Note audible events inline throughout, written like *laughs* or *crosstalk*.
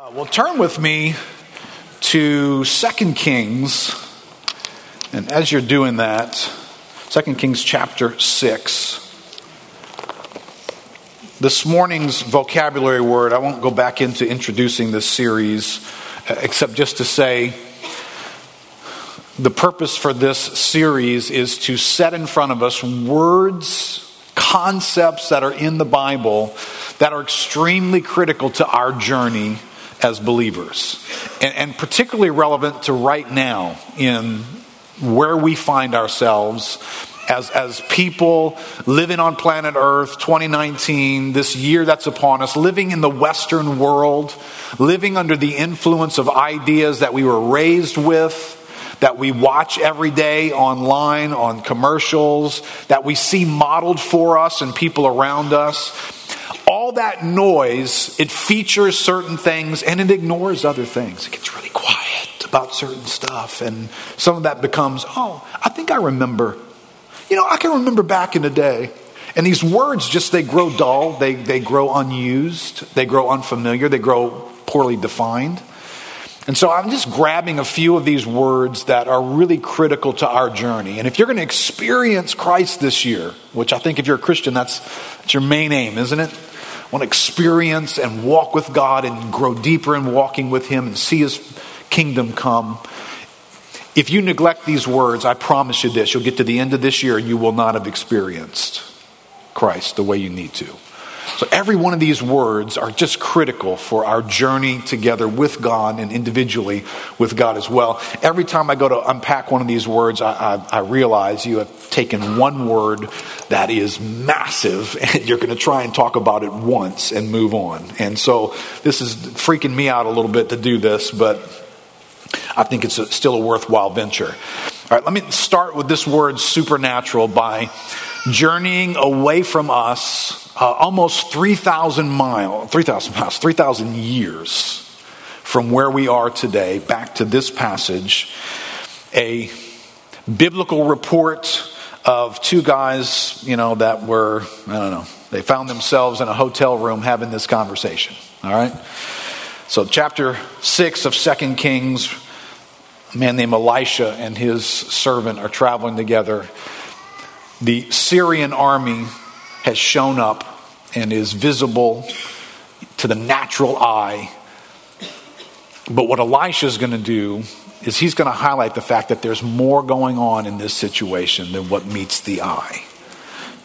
Uh, well, turn with me to 2 Kings. And as you're doing that, 2 Kings chapter 6. This morning's vocabulary word, I won't go back into introducing this series, uh, except just to say the purpose for this series is to set in front of us words, concepts that are in the Bible that are extremely critical to our journey as believers, and, and particularly relevant to right now in where we find ourselves as, as people living on planet Earth 2019, this year that's upon us, living in the Western world, living under the influence of ideas that we were raised with, that we watch every day online, on commercials, that we see modeled for us and people around us that noise, it features certain things and it ignores other things. It gets really quiet about certain stuff, and some of that becomes, oh, I think I remember. You know, I can remember back in the day. And these words just, they grow dull, they, they grow unused, they grow unfamiliar, they grow poorly defined. And so I'm just grabbing a few of these words that are really critical to our journey. And if you're going to experience Christ this year, which I think if you're a Christian, that's, that's your main aim, isn't it? Want to experience and walk with God and grow deeper in walking with Him and see His kingdom come. If you neglect these words, I promise you this you'll get to the end of this year and you will not have experienced Christ the way you need to. So, every one of these words are just critical for our journey together with God and individually with God as well. Every time I go to unpack one of these words, I, I, I realize you have taken one word that is massive *laughs* and you're going to try and talk about it once and move on. And so, this is freaking me out a little bit to do this, but I think it's a, still a worthwhile venture. All right, let me start with this word supernatural by journeying away from us uh, almost 3,000 miles, 3,000 miles, 3,000 years from where we are today back to this passage, a biblical report of two guys, you know, that were, I don't know, they found themselves in a hotel room having this conversation. All right? So, chapter 6 of Second Kings, a man named Elisha and his servant are traveling together. The Syrian army has shown up and is visible to the natural eye. But what Elisha is going to do is he's going to highlight the fact that there's more going on in this situation than what meets the eye.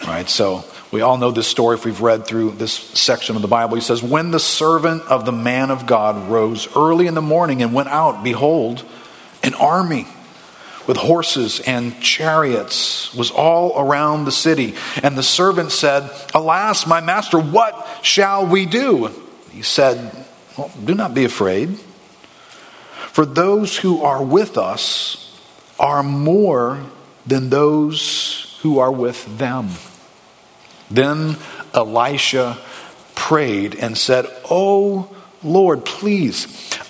Right? So we all know this story if we've read through this section of the Bible. He says, When the servant of the man of God rose early in the morning and went out, behold, an army with horses and chariots was all around the city. And the servant said, Alas, my master, what shall we do? He said, well, Do not be afraid, for those who are with us are more than those who are with them. Then Elisha prayed and said, Oh Lord, please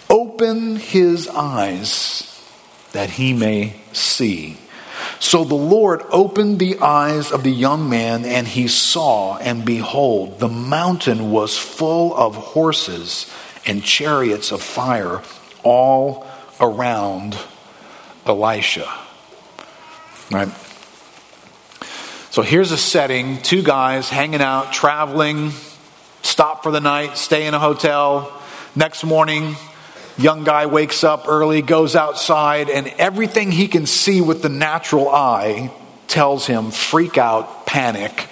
open his eyes that he may see. So the Lord opened the eyes of the young man, and he saw, and behold, the mountain was full of horses and chariots of fire all around Elisha. Right? So here's a setting two guys hanging out, traveling, stop for the night, stay in a hotel. Next morning, young guy wakes up early, goes outside, and everything he can see with the natural eye tells him freak out, panic.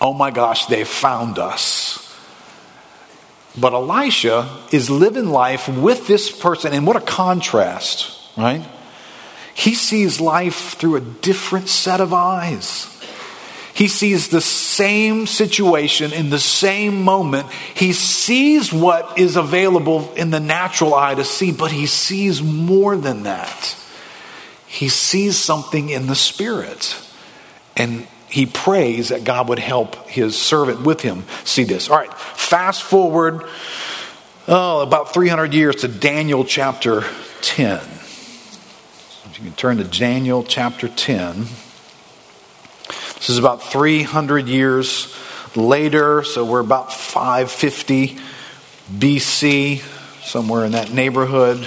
Oh my gosh, they found us. But Elisha is living life with this person, and what a contrast, right? He sees life through a different set of eyes. He sees the same situation in the same moment. He sees what is available in the natural eye to see, but he sees more than that. He sees something in the spirit. And he prays that God would help his servant with him see this. All right, fast forward oh, about 300 years to Daniel chapter 10. If you can turn to Daniel chapter 10. This is about 300 years later, so we're about 550 BC, somewhere in that neighborhood.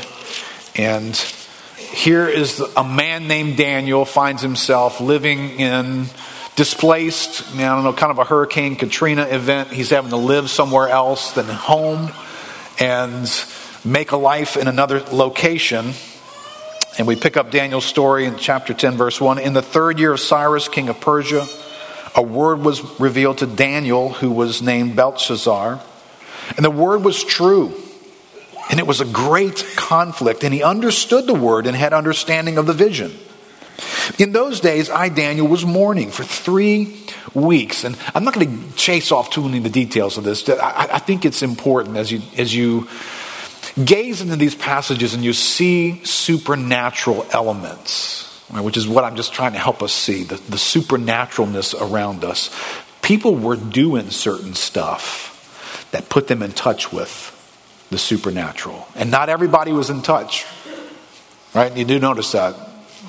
And here is a man named Daniel finds himself living in displaced, I, don't know, kind of a Hurricane Katrina event. He's having to live somewhere else than home and make a life in another location. And we pick up Daniel's story in chapter 10, verse 1. In the third year of Cyrus, king of Persia, a word was revealed to Daniel, who was named Belshazzar. And the word was true. And it was a great conflict. And he understood the word and had understanding of the vision. In those days, I, Daniel, was mourning for three weeks. And I'm not going to chase off too many the details of this. I, I think it's important as you, as you gaze into these passages and you see supernatural elements, right, which is what I'm just trying to help us see the, the supernaturalness around us. People were doing certain stuff that put them in touch with the supernatural. And not everybody was in touch, right? You do notice that.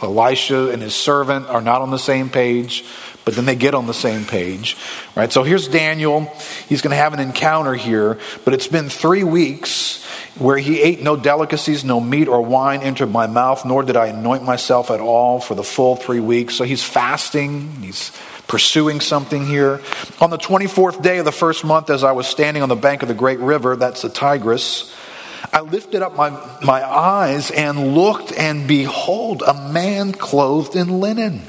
Elisha and his servant are not on the same page, but then they get on the same page, right? So here's Daniel. He's going to have an encounter here, but it's been three weeks where he ate no delicacies, no meat or wine entered my mouth, nor did I anoint myself at all for the full three weeks. So he's fasting. He's pursuing something here. On the 24th day of the first month, as I was standing on the bank of the great river, that's the Tigris, I lifted up my, my eyes and looked, and behold, a man clothed in linen,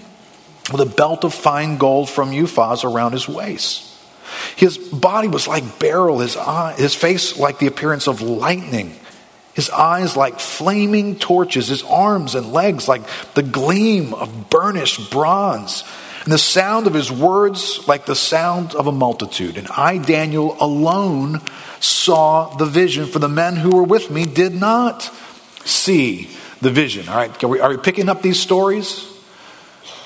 with a belt of fine gold from Uphaz around his waist. His body was like beryl, his, eye, his face like the appearance of lightning, his eyes like flaming torches, his arms and legs like the gleam of burnished bronze, and the sound of his words like the sound of a multitude. And I, Daniel, alone saw the vision, for the men who were with me did not see the vision. All right, are we, are we picking up these stories?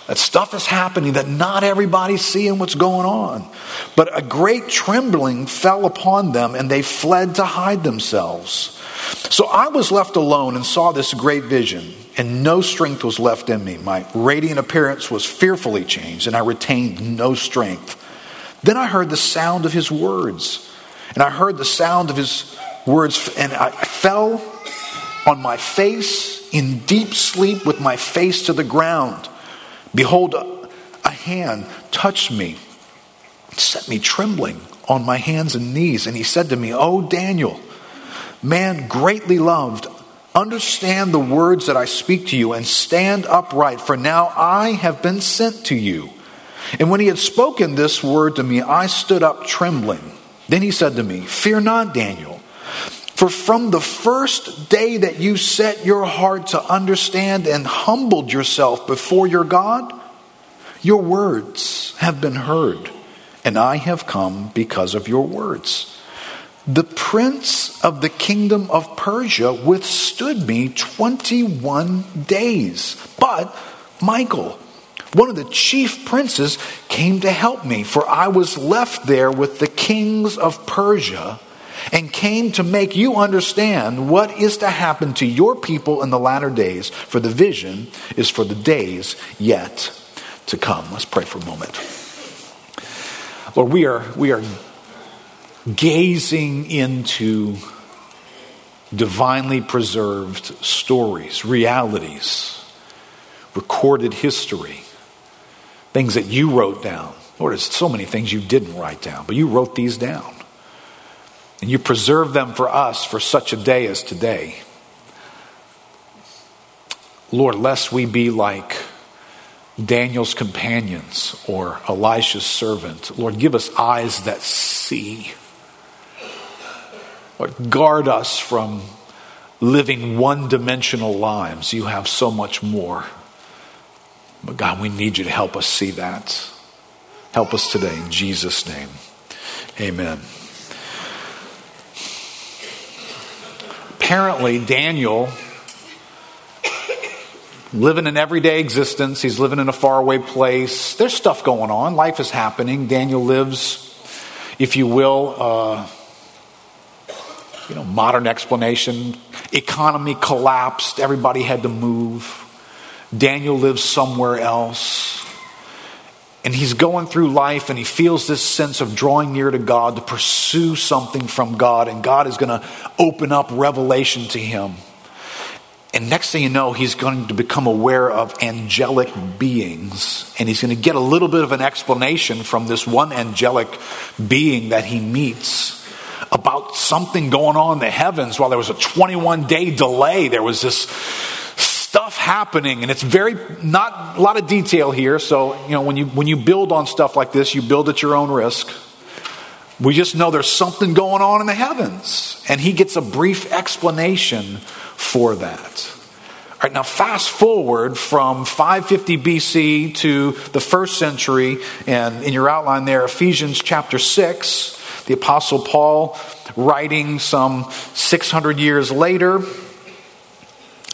That stuff is happening that not everybody's seeing what's going on. But a great trembling fell upon them and they fled to hide themselves. So I was left alone and saw this great vision, and no strength was left in me. My radiant appearance was fearfully changed, and I retained no strength. Then I heard the sound of his words, and I heard the sound of his words, and I fell on my face in deep sleep with my face to the ground. Behold, a hand touched me, set me trembling on my hands and knees. And he said to me, Oh, Daniel, man greatly loved, understand the words that I speak to you and stand upright, for now I have been sent to you. And when he had spoken this word to me, I stood up trembling. Then he said to me, Fear not, Daniel. For from the first day that you set your heart to understand and humbled yourself before your God, your words have been heard, and I have come because of your words. The prince of the kingdom of Persia withstood me 21 days. But Michael, one of the chief princes, came to help me, for I was left there with the kings of Persia and came to make you understand what is to happen to your people in the latter days, for the vision is for the days yet to come. Let's pray for a moment. Lord, we are, we are gazing into divinely preserved stories, realities, recorded history, things that you wrote down. Lord, there's so many things you didn't write down, but you wrote these down. And you preserve them for us for such a day as today. Lord, lest we be like Daniel's companions or Elisha's servant. Lord, give us eyes that see. Lord, guard us from living one dimensional lives. You have so much more. But God, we need you to help us see that. Help us today in Jesus' name. Amen. Apparently, Daniel, living an everyday existence, he's living in a faraway place. There's stuff going on, life is happening. Daniel lives, if you will, uh, you know, modern explanation. Economy collapsed, everybody had to move. Daniel lives somewhere else. And he's going through life and he feels this sense of drawing near to God to pursue something from God, and God is going to open up revelation to him. And next thing you know, he's going to become aware of angelic beings. And he's going to get a little bit of an explanation from this one angelic being that he meets about something going on in the heavens while there was a 21 day delay. There was this stuff happening and it's very not a lot of detail here so you know when you when you build on stuff like this you build at your own risk. We just know there's something going on in the heavens and he gets a brief explanation for that. All right now fast forward from 550 bc to the first century and in your outline there ephesians chapter 6 the apostle paul writing some 600 years later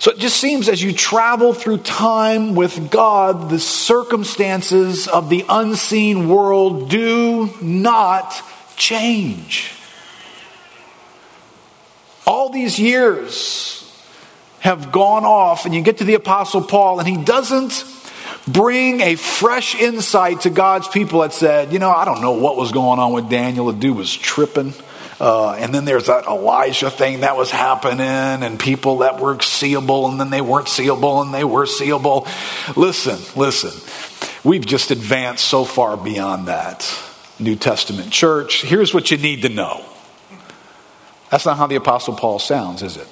So it just seems as you travel through time with God, the circumstances of the unseen world do not change. All these years have gone off, and you get to the Apostle Paul, and he doesn't bring a fresh insight to God's people that said, you know, I don't know what was going on with Daniel. The dude was tripping. Uh, and then there's that Elijah thing that was happening, and people that were seeable, and then they weren't seeable, and they were seeable. Listen, listen. We've just advanced so far beyond that. New Testament church. Here's what you need to know. That's not how the Apostle Paul sounds, is it?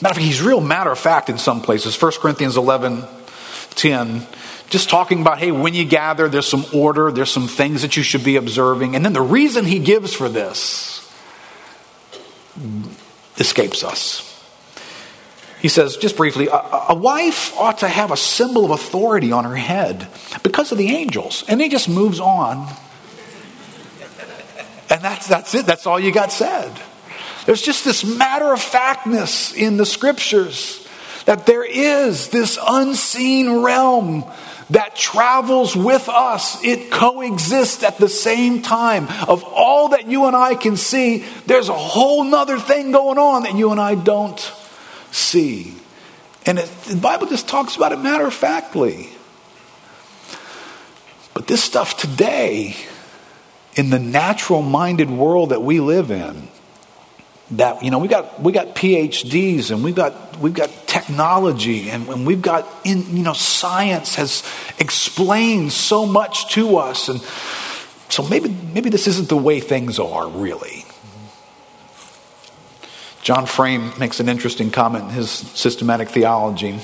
Matter of fact, he's real matter of fact in some places. 1 Corinthians 11 10 just talking about, hey, when you gather, there's some order, there's some things that you should be observing. And then the reason he gives for this escapes us. He says, just briefly, a, a, wife ought to have a symbol of authority on her head because of the angels. And he just moves on. And that's, that's it. That's all you got said. There's just this matter of factness in the scriptures that there is this unseen realm that travels with us. It coexists at the same time. Of all that you and I can see, there's a whole nother thing going on that you and I don't see. And it, the Bible just talks about it matter of factly. But this stuff today, in the natural minded world that we live in, that you know we got we got PhDs and we've got we've got technology and, and we've got in you know science has explained so much to us and so maybe maybe this isn't the way things are really. John Frame makes an interesting comment in his systematic theology.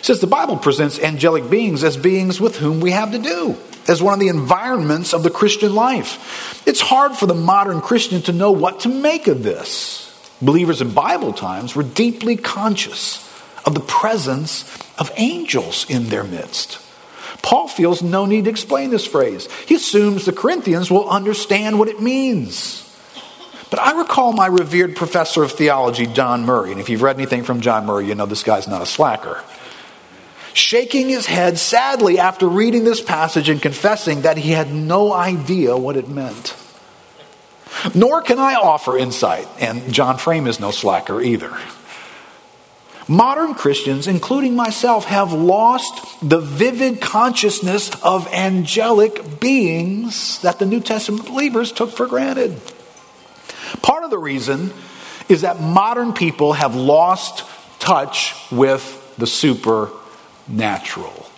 He says the Bible presents angelic beings as beings with whom we have to do as one of the environments of the Christian life. It's hard for the modern Christian to know what to make of this. Believers in Bible times were deeply conscious of the presence of angels in their midst. Paul feels no need to explain this phrase. He assumes the Corinthians will understand what it means. But I recall my revered professor of theology, John Murray, and if you've read anything from John Murray, you know this guy's not a slacker shaking his head sadly after reading this passage and confessing that he had no idea what it meant. Nor can I offer insight, and John Frame is no slacker either. Modern Christians, including myself, have lost the vivid consciousness of angelic beings that the New Testament believers took for granted. Part of the reason is that modern people have lost touch with the super natural.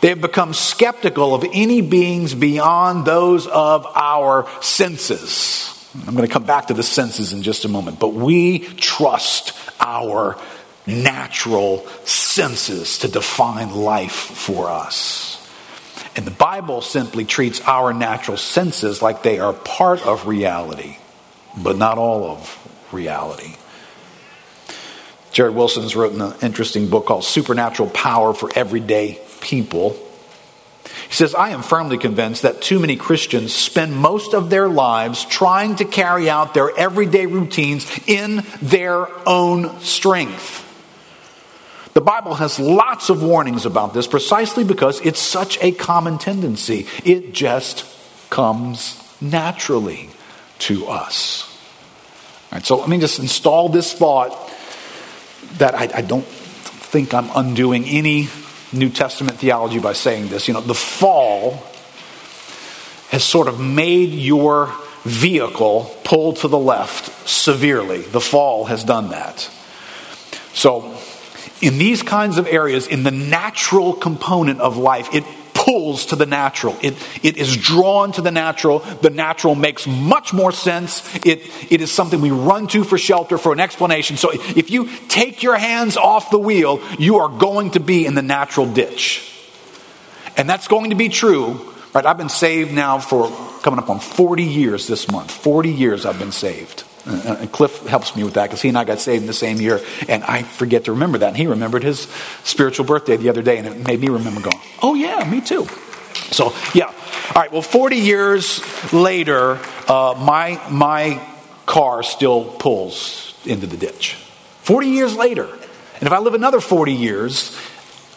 They have become skeptical of any beings beyond those of our senses. I'm going to come back to the senses in just a moment, but we trust our natural senses to define life for us. And the Bible simply treats our natural senses like they are part of reality, but not all of reality. Jared Wilson's written an interesting book called Supernatural Power for Everyday People. He says, I am firmly convinced that too many Christians spend most of their lives trying to carry out their everyday routines in their own strength. The Bible has lots of warnings about this precisely because it's such a common tendency. It just comes naturally to us. All right, so let me just install this thought that I, I don't think I'm undoing any New Testament theology by saying this. You know, the fall has sort of made your vehicle pull to the left severely. The fall has done that. So, in these kinds of areas, in the natural component of life, it pulls to the natural. It, it is drawn to the natural. The natural makes much more sense. It, it is something we run to for shelter, for an explanation. So if you take your hands off the wheel, you are going to be in the natural ditch. And that's going to be true. Right? I've been saved now for coming up on 40 years this month. 40 years I've been saved. Uh, and Cliff helps me with that because he and I got saved in the same year, and I forget to remember that. And he remembered his spiritual birthday the other day, and it made me remember going, oh, yeah, me too. So, yeah. All right, well, 40 years later, uh, my, my car still pulls into the ditch. 40 years later. And if I live another 40 years,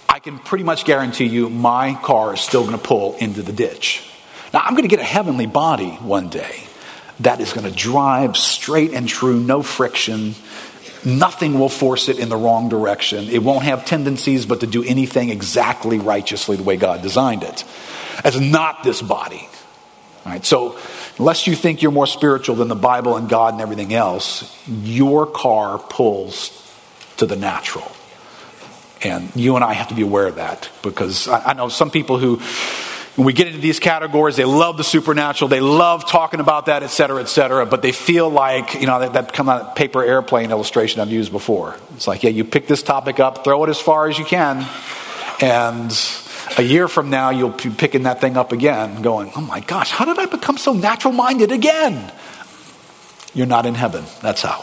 I can pretty much guarantee you my car is still going to pull into the ditch. Now, I'm going to get a heavenly body one day that is going to drive straight and true, no friction. Nothing will force it in the wrong direction. It won't have tendencies but to do anything exactly righteously the way God designed it. As not this body. Right? So, unless you think you're more spiritual than the Bible and God and everything else, your car pulls to the natural. And you and I have to be aware of that because I, I know some people who when we get into these categories, they love the supernatural, they love talking about that, et cetera, et cetera, but they feel like, you know, that, that come out paper airplane illustration I've used before. It's like, yeah, you pick this topic up, throw it as far as you can, and a year from now, you'll be picking that thing up again, going, oh my gosh, how did I become so natural minded again? You're not in heaven. That's how.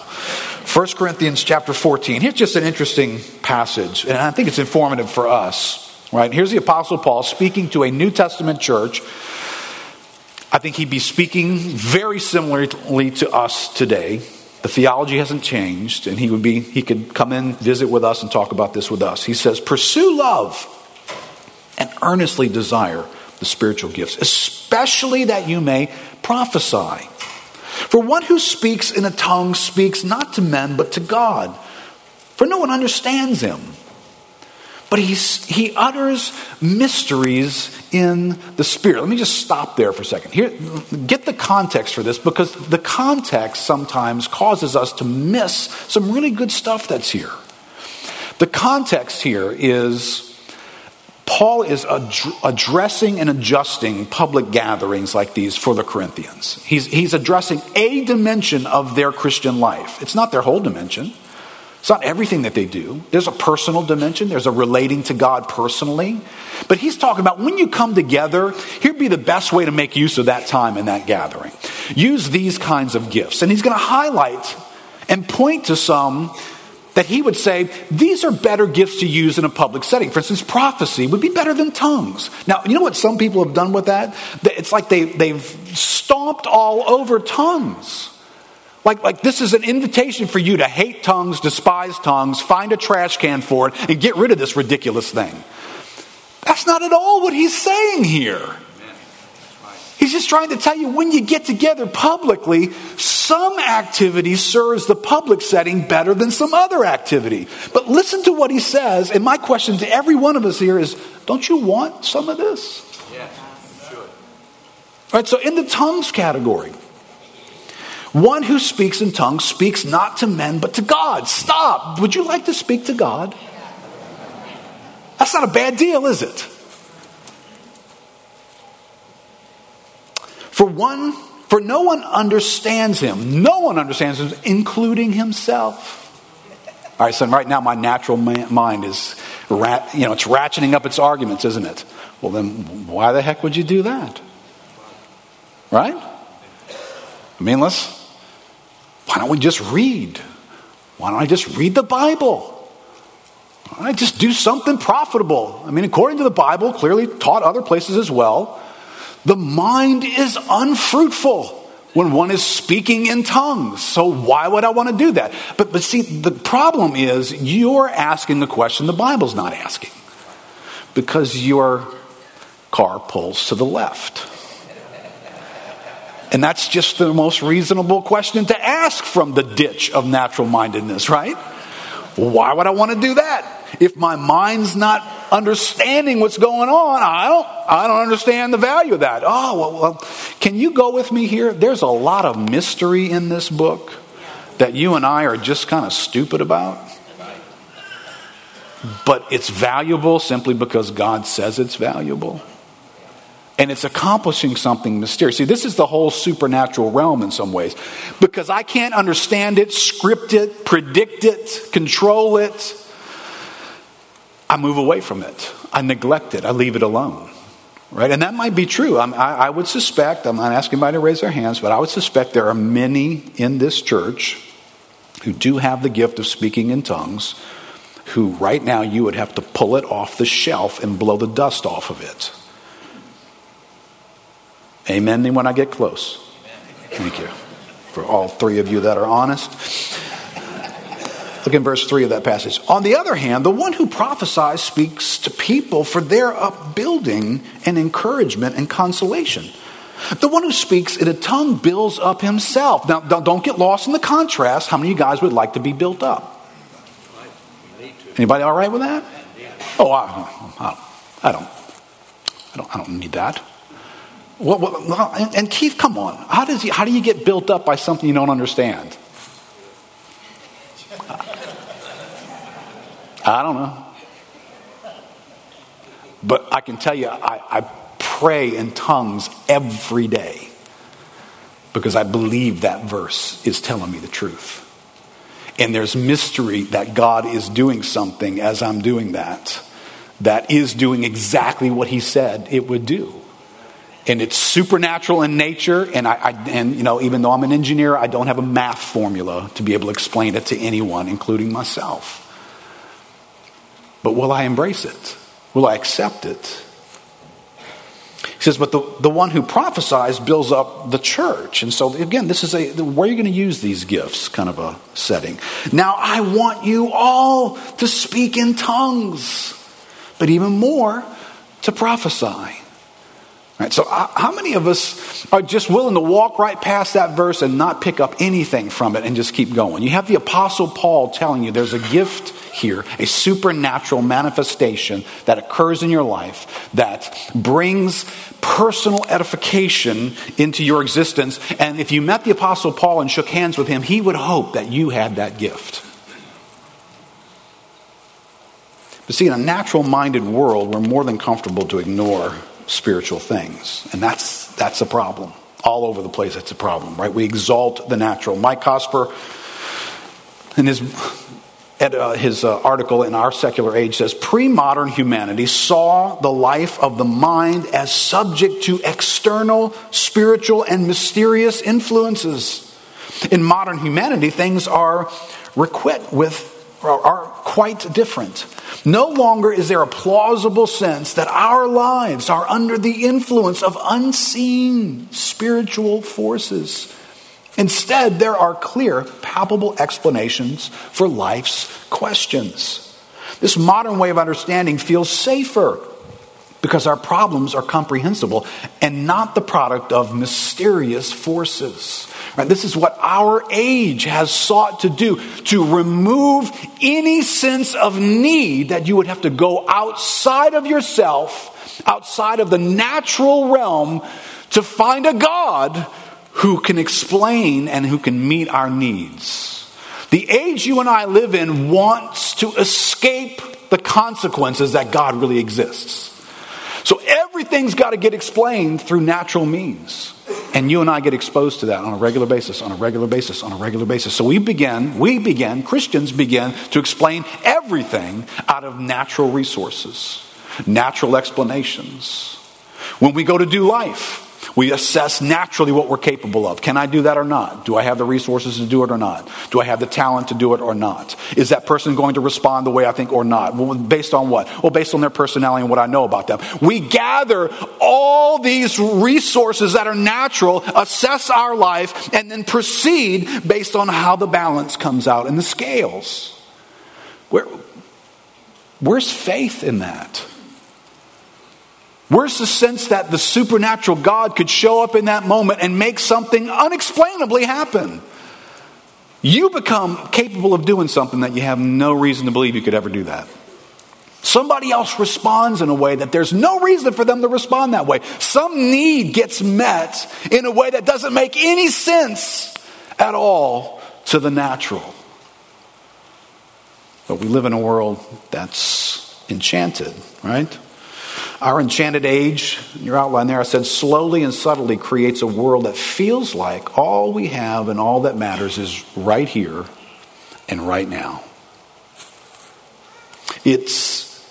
1 Corinthians chapter 14. Here's just an interesting passage, and I think it's informative for us. Right? Here's the Apostle Paul speaking to a New Testament church. I think he'd be speaking very similarly to us today. The theology hasn't changed, and he would be he could come in, visit with us, and talk about this with us. He says, Pursue love and earnestly desire the spiritual gifts, especially that you may prophesy. For one who speaks in a tongue speaks not to men, but to God. For no one understands him but he's, he utters mysteries in the Spirit. Let me just stop there for a second. Here, get the context for this because the context sometimes causes us to miss some really good stuff that's here. The context here is Paul is ad- addressing and adjusting public gatherings like these for the Corinthians. He's, he's addressing a dimension of their Christian life, it's not their whole dimension. It's not everything that they do. There's a personal dimension, there's a relating to God personally. But he's talking about when you come together, here'd be the best way to make use of that time in that gathering. Use these kinds of gifts. And he's going to highlight and point to some that he would say these are better gifts to use in a public setting. For instance, prophecy would be better than tongues. Now, you know what some people have done with that? It's like they, they've stomped all over tongues. Like, like this is an invitation for you to hate tongues, despise tongues, find a trash can for it, and get rid of this ridiculous thing. That's not at all what he's saying here. He's just trying to tell you when you get together publicly, some activity serves the public setting better than some other activity. But listen to what he says, and my question to every one of us here is don't you want some of this? Yes, should. All right, so in the tongues category, one who speaks in tongues speaks not to men, but to God. Stop. Would you like to speak to God? That's not a bad deal, is it? For one, for no one understands him. No one understands him, including himself. All right, son, right now my natural mind is, you know, it's ratcheting up its arguments, isn't it? Well, then why the heck would you do that? Right? I mean, let's why don't we just read? Why don't I just read the Bible? Why don't I just do something profitable? I mean, according to the Bible, clearly taught other places as well, the mind is unfruitful when one is speaking in tongues. So why would I want to do that? But, but see, the problem is you're asking the question the Bible's not asking because your car pulls to the left. And that's just the most reasonable question to ask from the ditch of natural mindedness, right? Why would I want to do that? If my mind's not understanding what's going on, I don't, I don't understand the value of that. Oh, well, well, can you go with me here? There's a lot of mystery in this book that you and I are just kind of stupid about. But it's valuable simply because God says it's valuable and it's accomplishing something mysterious. See, this is the whole supernatural realm in some ways because I can't understand it, script it, predict it, control it. I move away from it. I neglect it. I leave it alone. Right? And that might be true. I, I would suspect, I'm not asking anybody to raise their hands, but I would suspect there are many in this church who do have the gift of speaking in tongues who right now you would have to pull it off the shelf and blow the dust off of it. Amen when I get close. Thank you. For all three of you that are honest. Look in verse 3 of that passage. On the other hand, the one who prophesies speaks to people for their upbuilding and encouragement and consolation. The one who speaks in a tongue builds up himself. Now, don't get lost in the contrast. How many of you guys would like to be built up? Anybody all right with that? Oh, I, I don't. I don't. I don't need that. And Keith, come on. How, does he, how do you get built up by something you don't understand? I don't know. But I can tell you, I, I pray in tongues every day because I believe that verse is telling me the truth. And there's mystery that God is doing something as I'm doing that, that is doing exactly what He said it would do and it's supernatural in nature. And I, I, and you know, even though I'm an engineer, I don't have a math formula to be able to explain it to anyone, including myself. But will I embrace it? Will I accept it? He says, but the, the one who prophesies builds up the church. And so, again, this is a where are you going to use these gifts kind of a setting. Now, I want you all to speak in tongues, but even more, to prophesy. Right, so, uh, how many of us are just willing to walk right past that verse and not pick up anything from it and just keep going? You have the Apostle Paul telling you there's a gift here, a supernatural manifestation that occurs in your life that brings personal edification into your existence. And if you met the Apostle Paul and shook hands with him, he would hope that you had that gift. But see, in a natural minded world, we're more than comfortable to ignore spiritual things. And that's, that's a problem. All over the place, it's a problem, right? We exalt the natural. Mike Cosper, in his, uh, his uh, article in Our Secular Age, says pre modern humanity saw the life of the mind as subject to external, spiritual, and mysterious influences. In modern humanity, things are requite with are quite different. No longer is there a plausible sense that our lives are under the influence of unseen spiritual forces. Instead, there are clear, palpable explanations for life's questions. This modern way of understanding feels safer because our problems are comprehensible and not the product of mysterious forces. Right? This is what our age has sought to do to remove any sense of need that you would have to go outside of yourself, outside of the natural realm, to find a God who can explain and who can meet our needs. The age you and I live in wants to escape the consequences that God really exists. So everything's got to get explained through natural means. And you and I get exposed to that on a regular basis, on a regular basis, on a regular basis. So we begin, we begin, Christians begin to explain everything out of natural resources, natural explanations. When we go to do life, We assess naturally what we're capable of. Can I do that or not? Do I have the resources to do it or not? Do I have the talent to do it or not? Is that person going to respond the way I think or not? Well, based on what? Well, based on their personality and what I know about them. We gather all these resources that are natural, assess our life, and then proceed based on how the balance comes out in the scales. Where, where's faith in that? Where's the sense that the supernatural God could show up in that moment and make something unexplainably happen? You become capable of doing something that you have no reason to believe you could ever do that. Somebody else responds in a way that there's no reason for them to respond that way. Some need gets met in a way that doesn't make any sense at all to the natural. But we live in a world that's enchanted, right? Our enchanted age, in your outline there, I said slowly and subtly creates a world that feels like all we have and all that matters is right here and right now. It's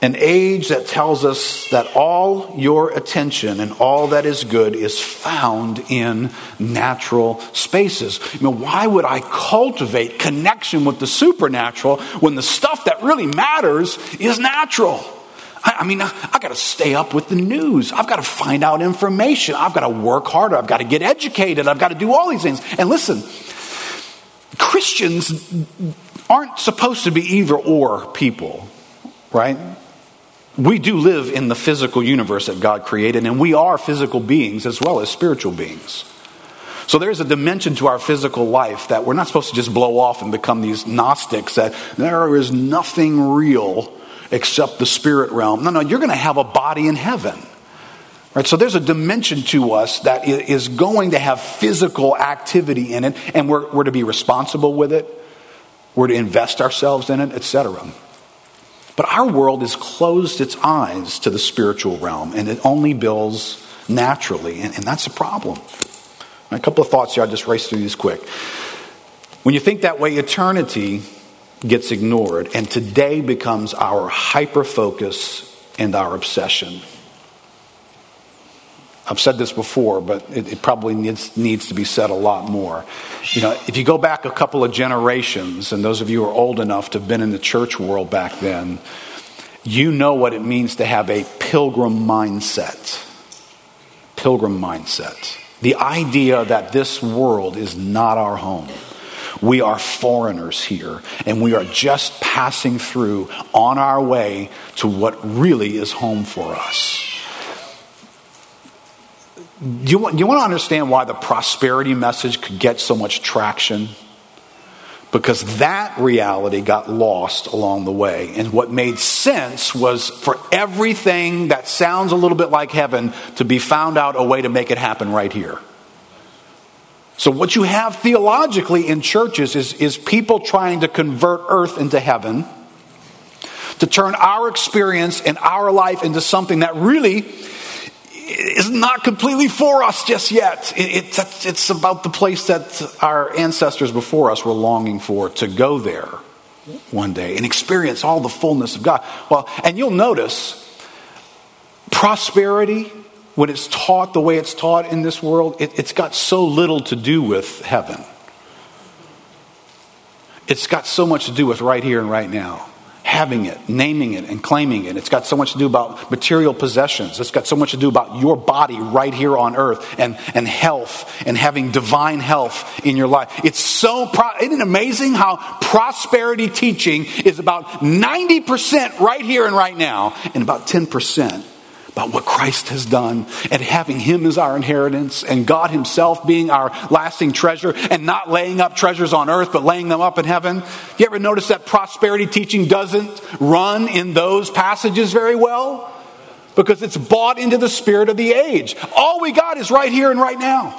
an age that tells us that all your attention and all that is good is found in natural spaces. You know, why would I cultivate connection with the supernatural when the stuff that really matters is natural? I, I mean, I, I got to stay up with the news. I've got to find out information. I've got to work harder. I've got to get educated. I've got to do all these things. And listen, Christians aren't supposed to be either or people, right? We do live in the physical universe that God created, and we are physical beings as well as spiritual beings. So there's a dimension to our physical life that we're not supposed to just blow off and become these Gnostics that there is nothing real except the spirit realm. No, no, you're going to have a body in heaven. Right, so there's a dimension to us that is going to have physical activity in it, and we're, we're to be responsible with it. We're to invest ourselves in it, etc. But our world has closed its eyes to the spiritual realm, and it only builds naturally, and, and that's a problem. A couple of thoughts here. I'll just race through these quick. When you think that way, eternity gets ignored, and today becomes our hyper focus and our obsession. I've said this before, but it, it, probably needs, needs to be said a lot more. You know, if you go back a couple of generations, and those of you who are old enough to have been in the church world back then, you know what it means to have a pilgrim mindset. Pilgrim mindset. The idea that this world is not our home we are foreigners here, and we are just passing through on our way to what really is home for us. Do you, want, do you want to understand why the prosperity message could get so much traction? Because that reality got lost along the way. And what made sense was for everything that sounds a little bit like heaven to be found out a way to make it happen right here. So, what you have theologically in churches is, is people trying to convert earth into heaven, to turn our experience and our life into something that really is not completely for us just yet. It, it, it's about the place that our ancestors before us were longing for to go there one day and experience all the fullness of God. Well, and you'll notice prosperity when it's taught the way it's taught in this world, it, it's got so little to do with heaven. It's got so much to do with right here and right now. Having it, naming it, and claiming it. It's got so much to do about material possessions. It's got so much to do about your body right here on earth and, and health and having divine health in your life. It's so, pro- isn't it amazing how prosperity teaching is about 90% right here and right now and about 10% about what Christ has done and having Him as our inheritance and God Himself being our lasting treasure and not laying up treasures on earth but laying them up in heaven. You ever notice that prosperity teaching doesn't run in those passages very well? Because it's bought into the spirit of the age. All we got is right here and right now.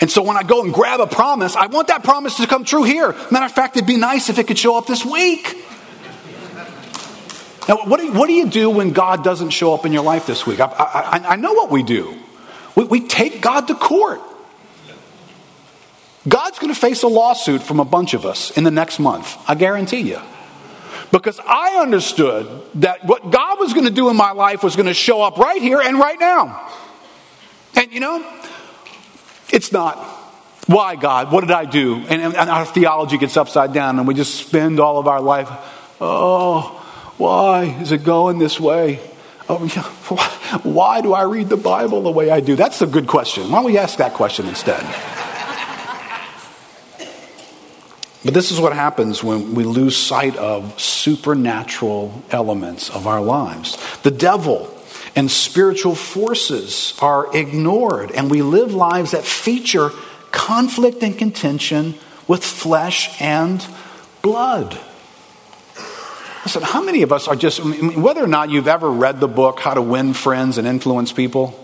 And so when I go and grab a promise, I want that promise to come true here. Matter of fact, it'd be nice if it could show up this week. Now, what do, you, what do you do when God doesn't show up in your life this week? I, I, I know what we do. We, we take God to court. God's going to face a lawsuit from a bunch of us in the next month. I guarantee you. Because I understood that what God was going to do in my life was going to show up right here and right now. And, you know, it's not. Why, God? What did I do? And, and our theology gets upside down, and we just spend all of our life, oh, why is it going this way? Oh, yeah. Why do I read the Bible the way I do? That's a good question. Why don't we ask that question instead? But this is what happens when we lose sight of supernatural elements of our lives. The devil and spiritual forces are ignored, and we live lives that feature conflict and contention with flesh and blood. Listen, how many of us are just, whether or not you've ever read the book, How to Win Friends and Influence People?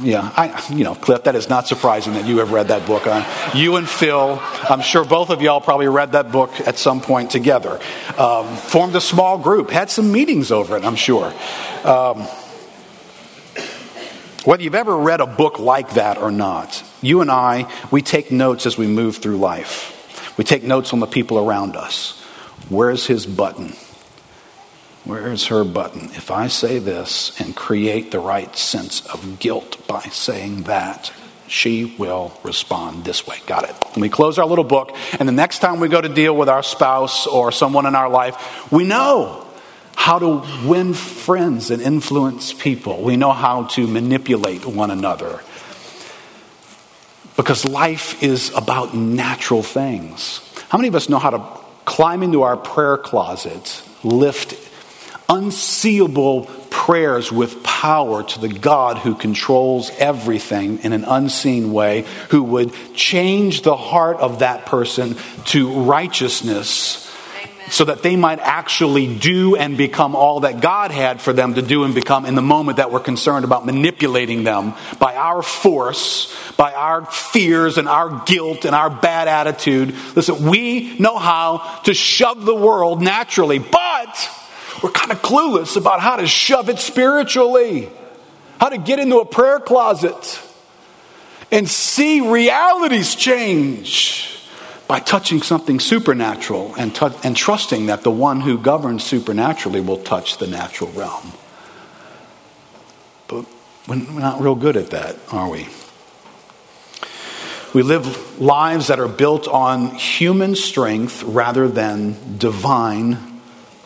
Yeah, I, you know, Cliff, that is not surprising that you have read that book. Huh? You and Phil, I'm sure both of y'all probably read that book at some point together. Um, formed a small group, had some meetings over it, I'm sure. Um, whether you've ever read a book like that or not, you and I, we take notes as we move through life. We take notes on the people around us. Where's his button? Where's her button? If I say this and create the right sense of guilt by saying that, she will respond this way. Got it. And we close our little book, and the next time we go to deal with our spouse or someone in our life, we know how to win friends and influence people. We know how to manipulate one another. Because life is about natural things. How many of us know how to climb into our prayer closet, lift unseeable prayers with power to the God who controls everything in an unseen way, who would change the heart of that person to righteousness so that they might actually do and become all that God had for them to do and become in the moment that we're concerned about manipulating them by our force, by our fears and our guilt and our bad attitude. Listen, we know how to shove the world naturally, but we're kind of clueless about how to shove it spiritually, how to get into a prayer closet and see realities change by touching something supernatural and, t- and trusting that the one who governs supernaturally will touch the natural realm. But we're not real good at that, are we? We live lives that are built on human strength rather than divine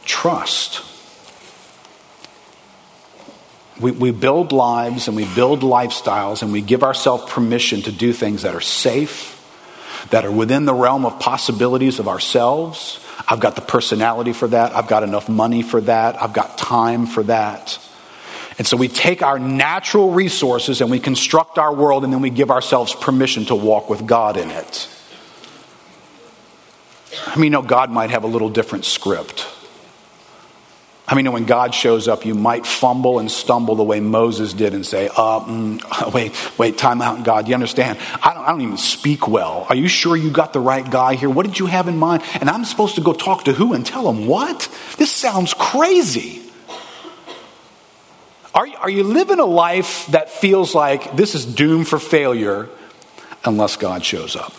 trust. We, we build lives and we build lifestyles and we give ourselves permission to do things that are safe that are within the realm of possibilities of ourselves. I've got the personality for that. I've got enough money for that. I've got time for that. And so we take our natural resources and we construct our world and then we give ourselves permission to walk with God in it. I mean, know, God might have a little different script. I mean, when God shows up, you might fumble and stumble the way Moses did and say, uh, mm, *laughs* wait, wait, time out, God. You understand? I don't, I don't even speak well. Are you sure you got the right guy here? What did you have in mind? And I'm supposed to go talk to who and tell him what? This sounds crazy. Are, are you living a life that feels like this is doomed for failure unless God shows up?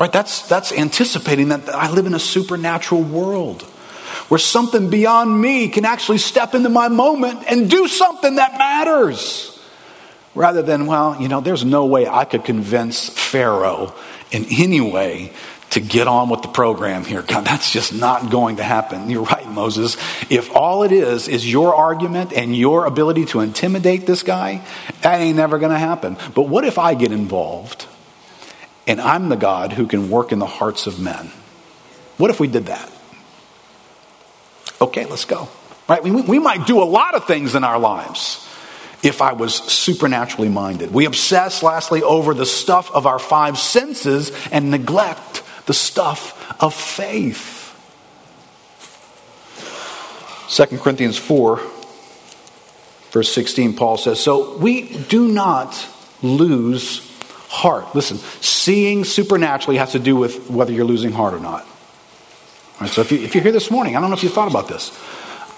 Right? That's, that's anticipating that I live in a supernatural world where something beyond me can actually step into my moment and do something that matters. Rather than, well, you know, there's no way I could convince Pharaoh in any way to get on with the program here. God, that's just not going to happen. You're right, Moses. If all it is is your argument and your ability to intimidate this guy, that ain't never going to happen. But what if I get involved and I'm the God who can work in the hearts of men. What if we did that? Okay, let's go. Right? We, we might do a lot of things in our lives if I was supernaturally minded. We obsess, lastly, over the stuff of our five senses and neglect the stuff of faith. 2 Corinthians 4, verse 16, Paul says, So we do not lose heart. Listen, seeing supernaturally has to do with whether you're losing heart or not. All right, so if, you, if you're here this morning, I don't know if you thought about this.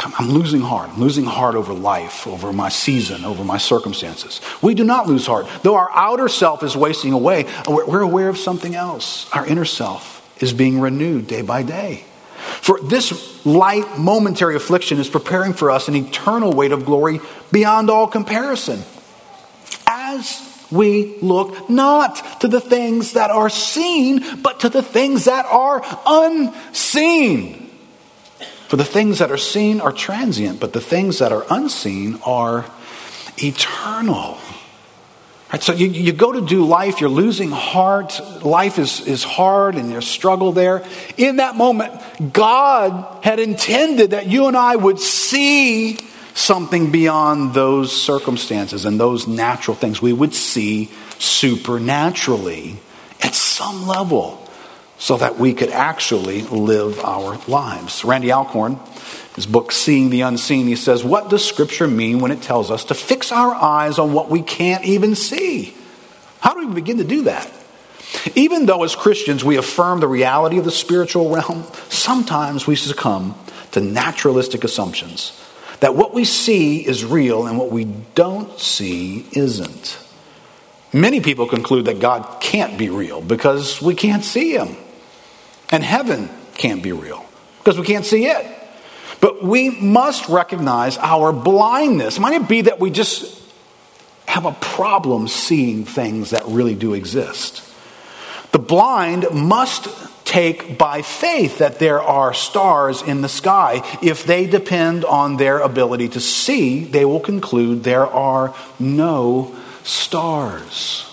I'm losing heart. I'm losing heart over life, over my season, over my circumstances. We do not lose heart. Though our outer self is wasting away, we're aware of something else. Our inner self is being renewed day by day. For this light, momentary affliction is preparing for us an eternal weight of glory beyond all comparison. As we look not to the things that are seen, but to the things that are unseen. For the things that are seen are transient, but the things that are unseen are eternal. Right, so you, you go to do life, you're losing heart, life is, is hard and there's struggle there. In that moment, God had intended that you and I would see something beyond those circumstances and those natural things. We would see supernaturally at some level so that we could actually live our lives. Randy Alcorn, his book Seeing the Unseen, he says, What does Scripture mean when it tells us to fix our eyes on what we can't even see? How do we begin to do that? Even though as Christians we affirm the reality of the spiritual realm, sometimes we succumb to naturalistic assumptions that what we see is real and what we don't see isn't. Many people conclude that God can't be real because we can't see Him. And heaven can't be real because we can't see it. But we must recognize our blindness. Might it be that we just have a problem seeing things that really do exist? The blind must take by faith that there are stars in the sky. If they depend on their ability to see, they will conclude there are no stars.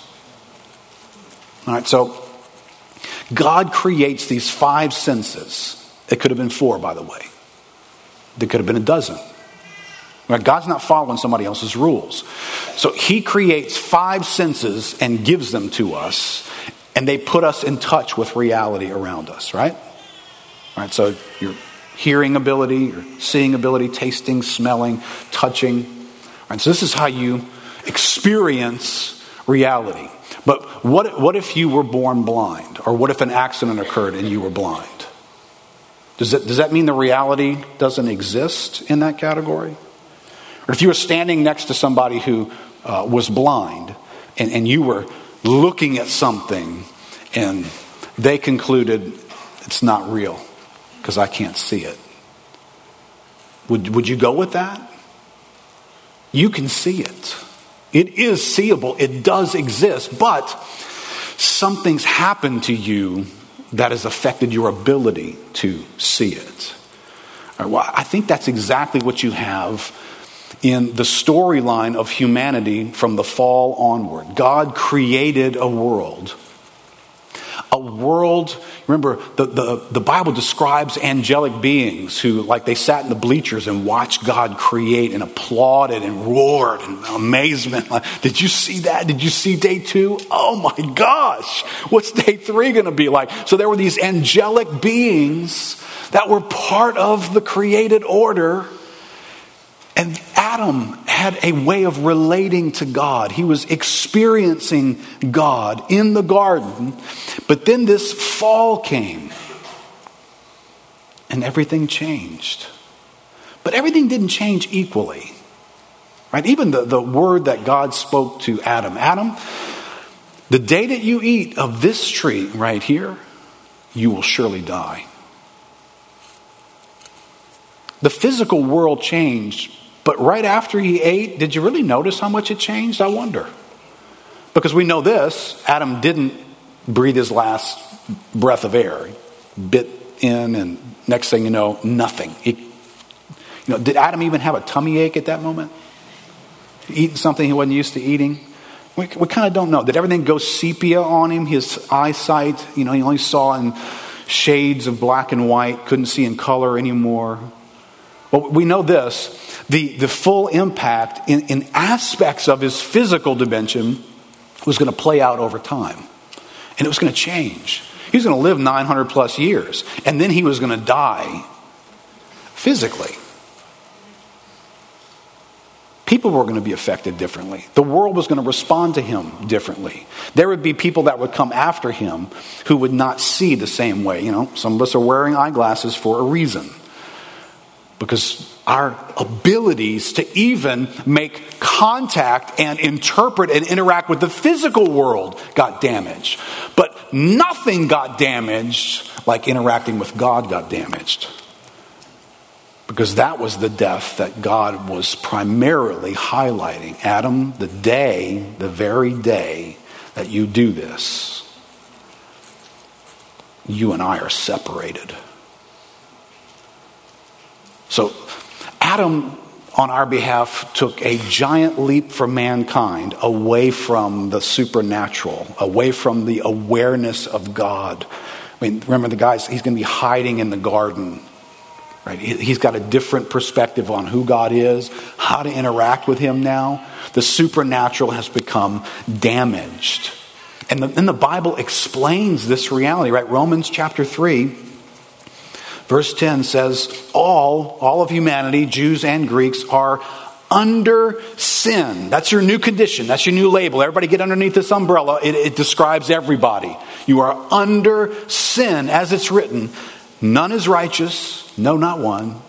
All right, so God creates these five senses. It could have been four, by the way. There could have been a dozen. God's not following somebody else's rules. So he creates five senses and gives them to us and they put us in touch with reality around us, right? All right, so your hearing ability, your seeing ability, tasting, smelling, touching. All right, so this is how you experience reality. But what, what if you were born blind? Or what if an accident occurred and you were blind? Does that, does that mean the reality doesn't exist in that category? Or if you were standing next to somebody who uh, was blind and, and you were looking at something and they concluded it's not real because I can't see it. Would, would you go with that? You can see it. It is seeable, it does exist, but something's happened to you that has affected your ability to see it. well, I think that's exactly what you have in the storyline of humanity from the fall onward. God created a world. A world, remember, the, the, the Bible describes angelic beings who, like, they sat in the bleachers and watched God create and applauded and roared in amazement. Like, Did you see that? Did you see day two? Oh my gosh, what's day three going to be like? So there were these angelic beings that were part of the created order and Adam had a way of relating to God. He was experiencing God in the garden. But then this fall came and everything changed. But everything didn't change equally. Right? Even the, the word that God spoke to Adam Adam, the day that you eat of this tree right here, you will surely die. The physical world changed, but right after he ate, did you really notice how much it changed? I wonder. Because we know this Adam didn't breathe his last breath of air. He bit in, and next thing you know, nothing. He, you know, did Adam even have a tummy ache at that moment? Eating something he wasn't used to eating? We, we kind of don't know. Did everything go sepia on him? His eyesight, you know, he only saw in shades of black and white, couldn't see in color anymore. Well, we know this the, the full impact in, in aspects of his physical dimension was going to play out over time. And it was going to change. He was going to live 900 plus years. And then he was going to die physically. People were going to be affected differently. The world was going to respond to him differently. There would be people that would come after him who would not see the same way. You know, some of us are wearing eyeglasses for a reason because our abilities to even make contact and interpret and interact with the physical world got damaged. But nothing got damaged like interacting with God got damaged. because that was the death that God was primarily highlighting. Adam, the day, the very day that you do this, you and I are separated. So, Adam, on our behalf, took a giant leap for mankind away from the supernatural, away from the awareness of God. I mean, remember the guys, he's going to be hiding in the garden Right? He's got a different perspective on who God is, how to interact with Him now. The supernatural has become damaged. And the, the Bible explains this reality, right? Romans chapter 3, verse 10 says, All, all of humanity, Jews and Greeks, are under sin. That's your new condition. That's your new label. Everybody get underneath this umbrella. It, it describes everybody. You are under sin, as it's written. None is righteous, no, not one.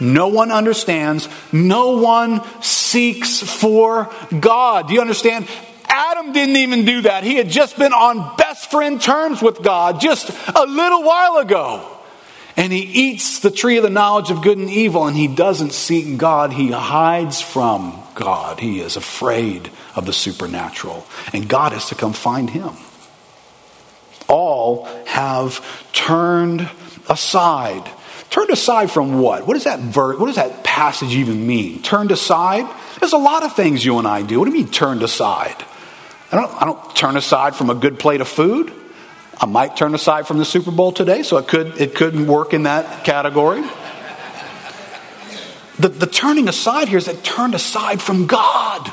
No one understands. No one seeks for God. Do you understand? Adam didn't even do that. He had just been on best friend terms with God just a little while ago. And he eats the tree of the knowledge of good and evil, and he doesn't seek God. He hides from God. He is afraid of the supernatural. And God has to come find him. All have turned aside. Turned aside from what? What does that verse, what does that passage even mean? Turned aside? There's a lot of things you and I do. What do you mean turned aside? I don't, I don't turn aside from a good plate of food. I might turn aside from the Super Bowl today, so it could it could work in that category. The, the turning aside here is that turned aside from God.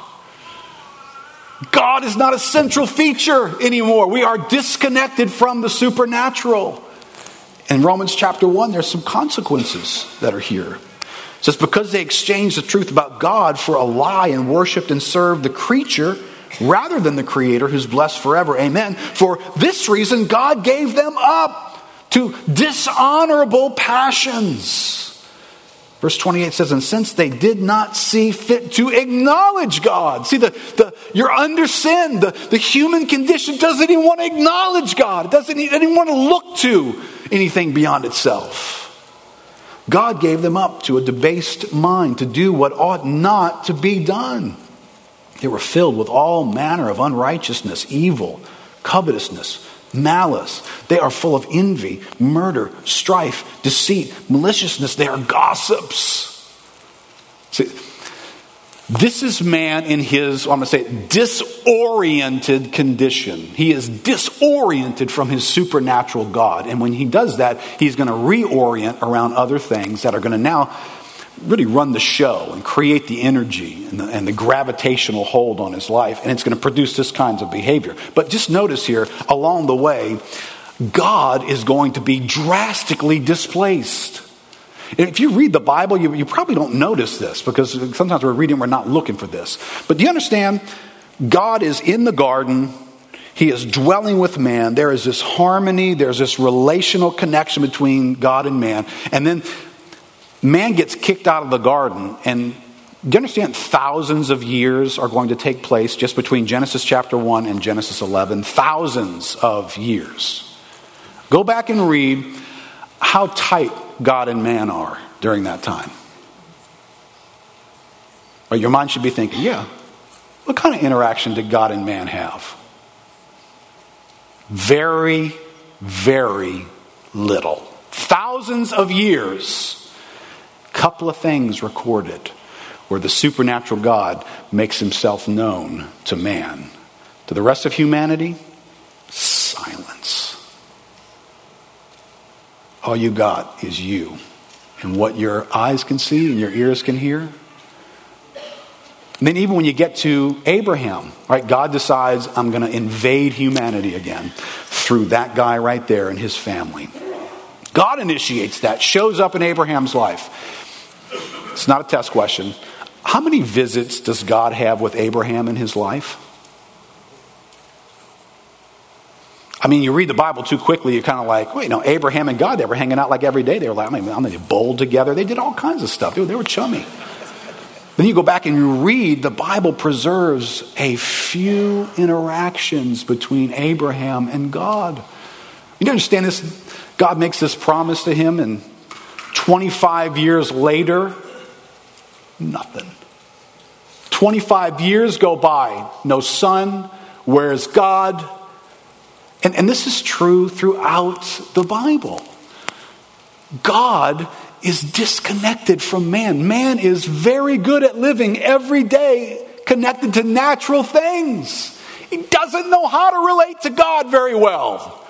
God is not a central feature anymore. We are disconnected from the supernatural. In Romans chapter 1, there's some consequences that are here. It says, Because they exchanged the truth about God for a lie and worshiped and served the creature rather than the Creator who's blessed forever. Amen. For this reason, God gave them up to dishonorable passions. Verse 28 says, And since they did not see fit to acknowledge God, see, the, the, you're under sin. The, the human condition doesn't even want to acknowledge God, it doesn't even want to look to anything beyond itself. God gave them up to a debased mind to do what ought not to be done. They were filled with all manner of unrighteousness, evil, covetousness, malice. They are full of envy, murder, strife, deceit, maliciousness. They are gossips. See, this is man in his, I'm going to say, disoriented condition. He is disoriented from his supernatural God. And when he does that, he's going to reorient around other things that are going to now really run the show and create the energy and the, and the, gravitational hold on his life. And it's going to produce this kinds of behavior. But just notice here, along the way, God is going to be drastically displaced. If you read the Bible, you, you probably don't notice this because sometimes we're reading, we're not looking for this. But do you understand? God is in the garden. He is dwelling with man. There is this harmony, there's this relational connection between God and man. And then man gets kicked out of the garden. And do you understand? Thousands of years are going to take place just between Genesis chapter 1 and Genesis 11. Thousands of years. Go back and read how tight God and man are during that time. But your mind should be thinking, yeah, what kind of interaction did God and man have? Very, very little. Thousands of years. Couple of things recorded where the supernatural God makes himself known to man. To the rest of humanity, silence. All you got is you and what your eyes can see and your ears can hear. And then, even when you get to Abraham, right, God decides, I'm going to invade humanity again through that guy right there and his family. God initiates that, shows up in Abraham's life. It's not a test question. How many visits does God have with Abraham in his life? I mean, you read the Bible too quickly, you're kind of like, wait, no, Abraham and God, they were hanging out like every day. They were like, I mean, they bowled together. They did all kinds of stuff. They were, they were chummy. Then you go back and you read, the Bible preserves a few interactions between Abraham and God. You understand this? God makes this promise to him in 25 years later, nothing. 25 years go by, no son, where's God? And, and this is true throughout the Bible. God is disconnected from man. Man is very good at living every day connected to natural things. He doesn't know how to relate to God very well.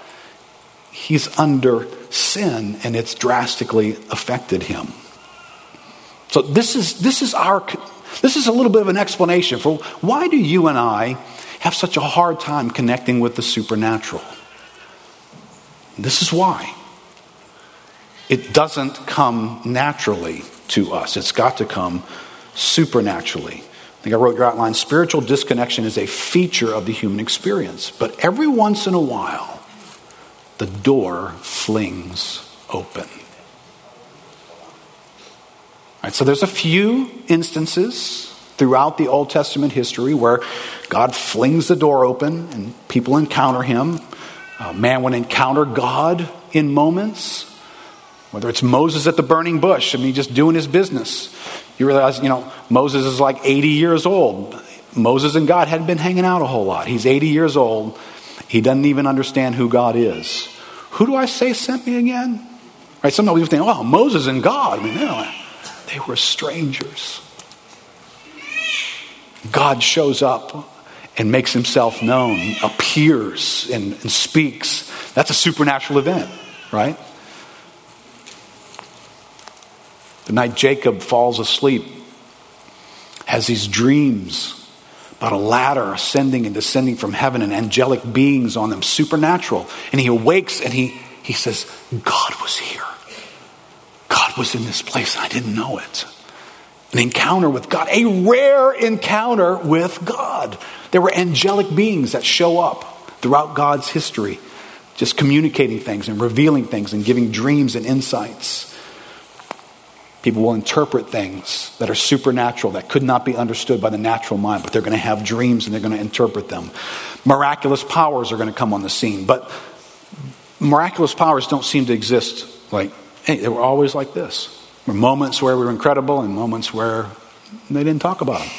He's under sin and it's drastically affected him. So this is this is our this is a little bit of an explanation for why do you and I have such a hard time connecting with the supernatural? This is why. It doesn't come naturally to us. It's got to come supernaturally. I think I wrote your outline spiritual disconnection is a feature of the human experience. But every once in a while, the door flings open. Right, so there's a few instances throughout the Old Testament history where God flings the door open and people encounter him. Man would encounter God in moments. Whether it's Moses at the burning bush, I mean, just doing his business. You realize, you know, Moses is like 80 years old. Moses and God hadn't been hanging out a whole lot. He's 80 years old. He doesn't even understand who God is. Who do I say sent me again? Right? Some people think, oh, Moses and God. I mean, know, they were strangers. God shows up and makes himself known, appears and, and speaks. That's a supernatural event, right? The night Jacob falls asleep, has these dreams about a ladder ascending and descending from heaven and angelic beings on them, supernatural. And he awakes and he, he says, God was here. God was in this place and I didn't know it. An encounter with God, a rare encounter with God. There were angelic beings that show up throughout God's history, just communicating things and revealing things and giving dreams and insights. People will interpret things that are supernatural, that could not be understood by the natural mind, but they're going to have dreams and they're going to interpret them. Miraculous powers are going to come on the scene, but miraculous powers don't seem to exist like, hey, they were always like this. There were moments where we were incredible and moments where they didn't talk about them.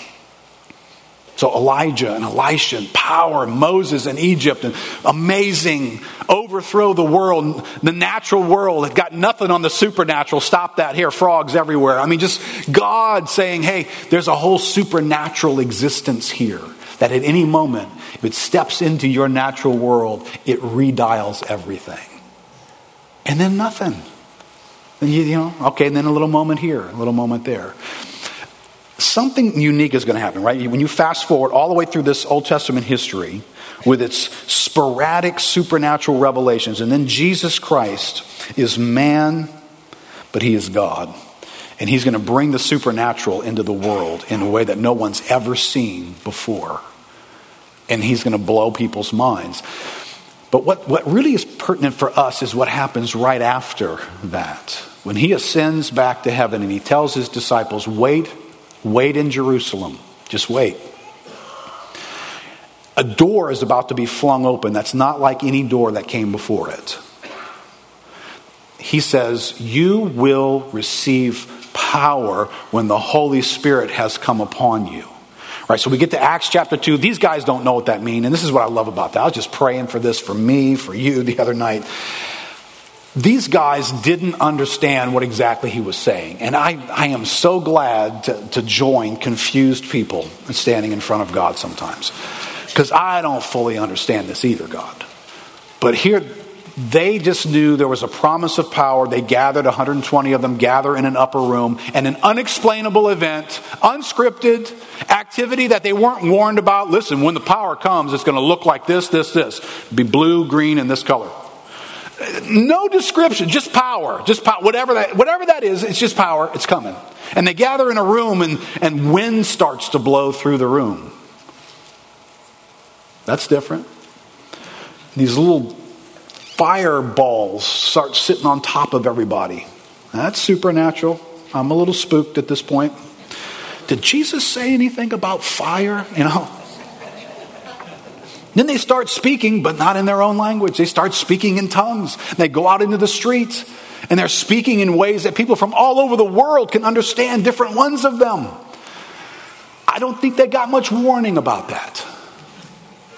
So Elijah and Elisha and power and Moses and Egypt and amazing overthrow the world, the natural world had got nothing on the supernatural. Stop that here, frogs everywhere. I mean, just God saying, hey, there's a whole supernatural existence here that at any moment, if it steps into your natural world, it redials everything. And then nothing. And you, you know, okay, and then a little moment here, a little moment there something unique is going to happen, right? When you fast forward all the way through this Old Testament history with its sporadic supernatural revelations, and then Jesus Christ is man, but he is God. And he's going to bring the supernatural into the world in a way that no one's ever seen before. And he's going to blow people's minds. But what, what really is pertinent for us is what happens right after that. When he ascends back to heaven and he tells his disciples, Wait Wait in Jerusalem. Just wait. A door is about to be flung open that's not like any door that came before it. He says, You will receive power when the Holy Spirit has come upon you. Right, so we get to Acts chapter 2. These guys don't know what that means, and this is what I love about that. I was just praying for this for me, for you the other night. These guys didn't understand what exactly he was saying. And I, I am so glad to, to join confused people standing in front of God sometimes. Because I don't fully understand this either, God. But here, they just knew there was a promise of power. They gathered, 120 of them gather in an upper room, and an unexplainable event, unscripted activity that they weren't warned about. Listen, when the power comes, it's going to look like this, this, this. Be blue, green, and this color. No description, just power. Just power. Whatever that, whatever that is, it's just power. It's coming. And they gather in a room and, and wind starts to blow through the room. That's different. These little fireballs start sitting on top of everybody. That's supernatural. I'm a little spooked at this point. Did Jesus say anything about fire? You know, then they start speaking, but not in their own language. They start speaking in tongues. They go out into the streets And they're speaking in ways that people from all over the world can understand different ones of them. I don't think they got much warning about that.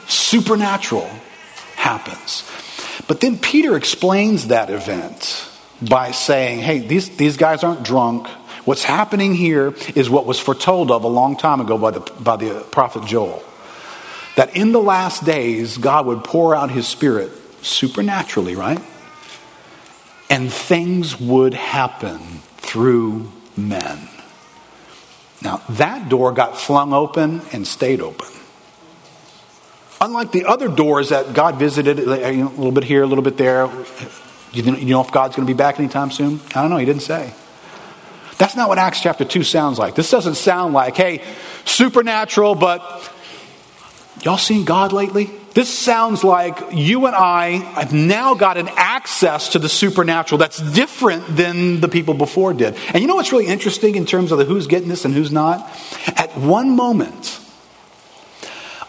Supernatural happens. But then Peter explains that event by saying, hey, these, these guys aren't drunk. What's happening here is what was foretold of a long time ago by the, by the prophet Joel. That in the last days, God would pour out his spirit supernaturally, right? And things would happen through men. Now, that door got flung open and stayed open. Unlike the other doors that God visited, a little bit here, a little bit there. You know if God's going to be back anytime soon? I don't know. He didn't say. That's not what Acts chapter 2 sounds like. This doesn't sound like, hey, supernatural, but y'all seen God lately? This sounds like you and I have now got an access to the supernatural that's different than the people before did. And you know what's really interesting in terms of the who's getting this and who's not? At one moment,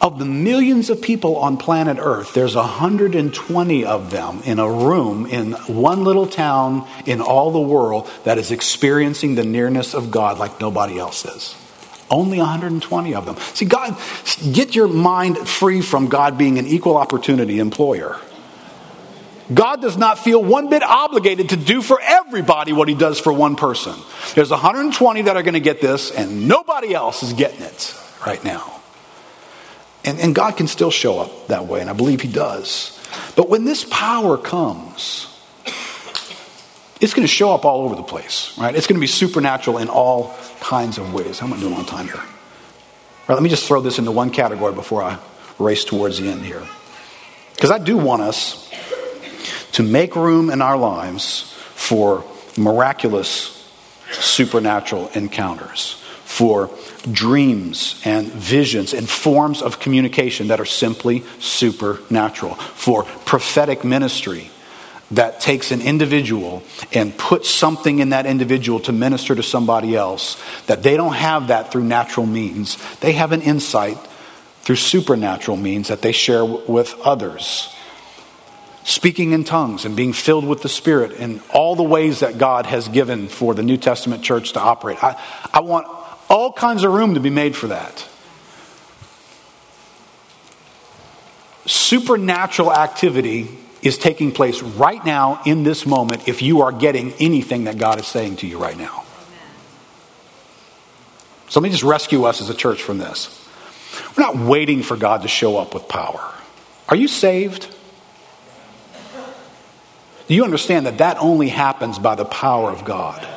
of the millions of people on planet Earth, there's 120 of them in a room in one little town in all the world that is experiencing the nearness of God like nobody else is. Only 120 of them. See, God, get your mind free from God being an equal opportunity employer. God does not feel one bit obligated to do for everybody what he does for one person. There's 120 that are going to get this, and nobody else is getting it right now. And, and God can still show up that way, and I believe He does. But when this power comes, it's going to show up all over the place, right? It's going to be supernatural in all kinds of ways. Am going I doing on time here? Right, let me just throw this into one category before I race towards the end here. Because I do want us to make room in our lives for miraculous supernatural encounters for dreams and visions and forms of communication that are simply supernatural, for prophetic ministry that takes an individual and puts something in that individual to minister to somebody else, that they don't have that through natural means. They have an insight through supernatural means that they share with others. Speaking in tongues and being filled with the Spirit in all the ways that God has given for the New Testament church to operate. I, I want all kinds of room to be made for that. Supernatural activity is taking place right now in this moment if you are getting anything that God is saying to you right now. So let me just rescue us as a church from this. We're not waiting for God to show up with power. Are you saved? Do you understand that that only happens by the power of God?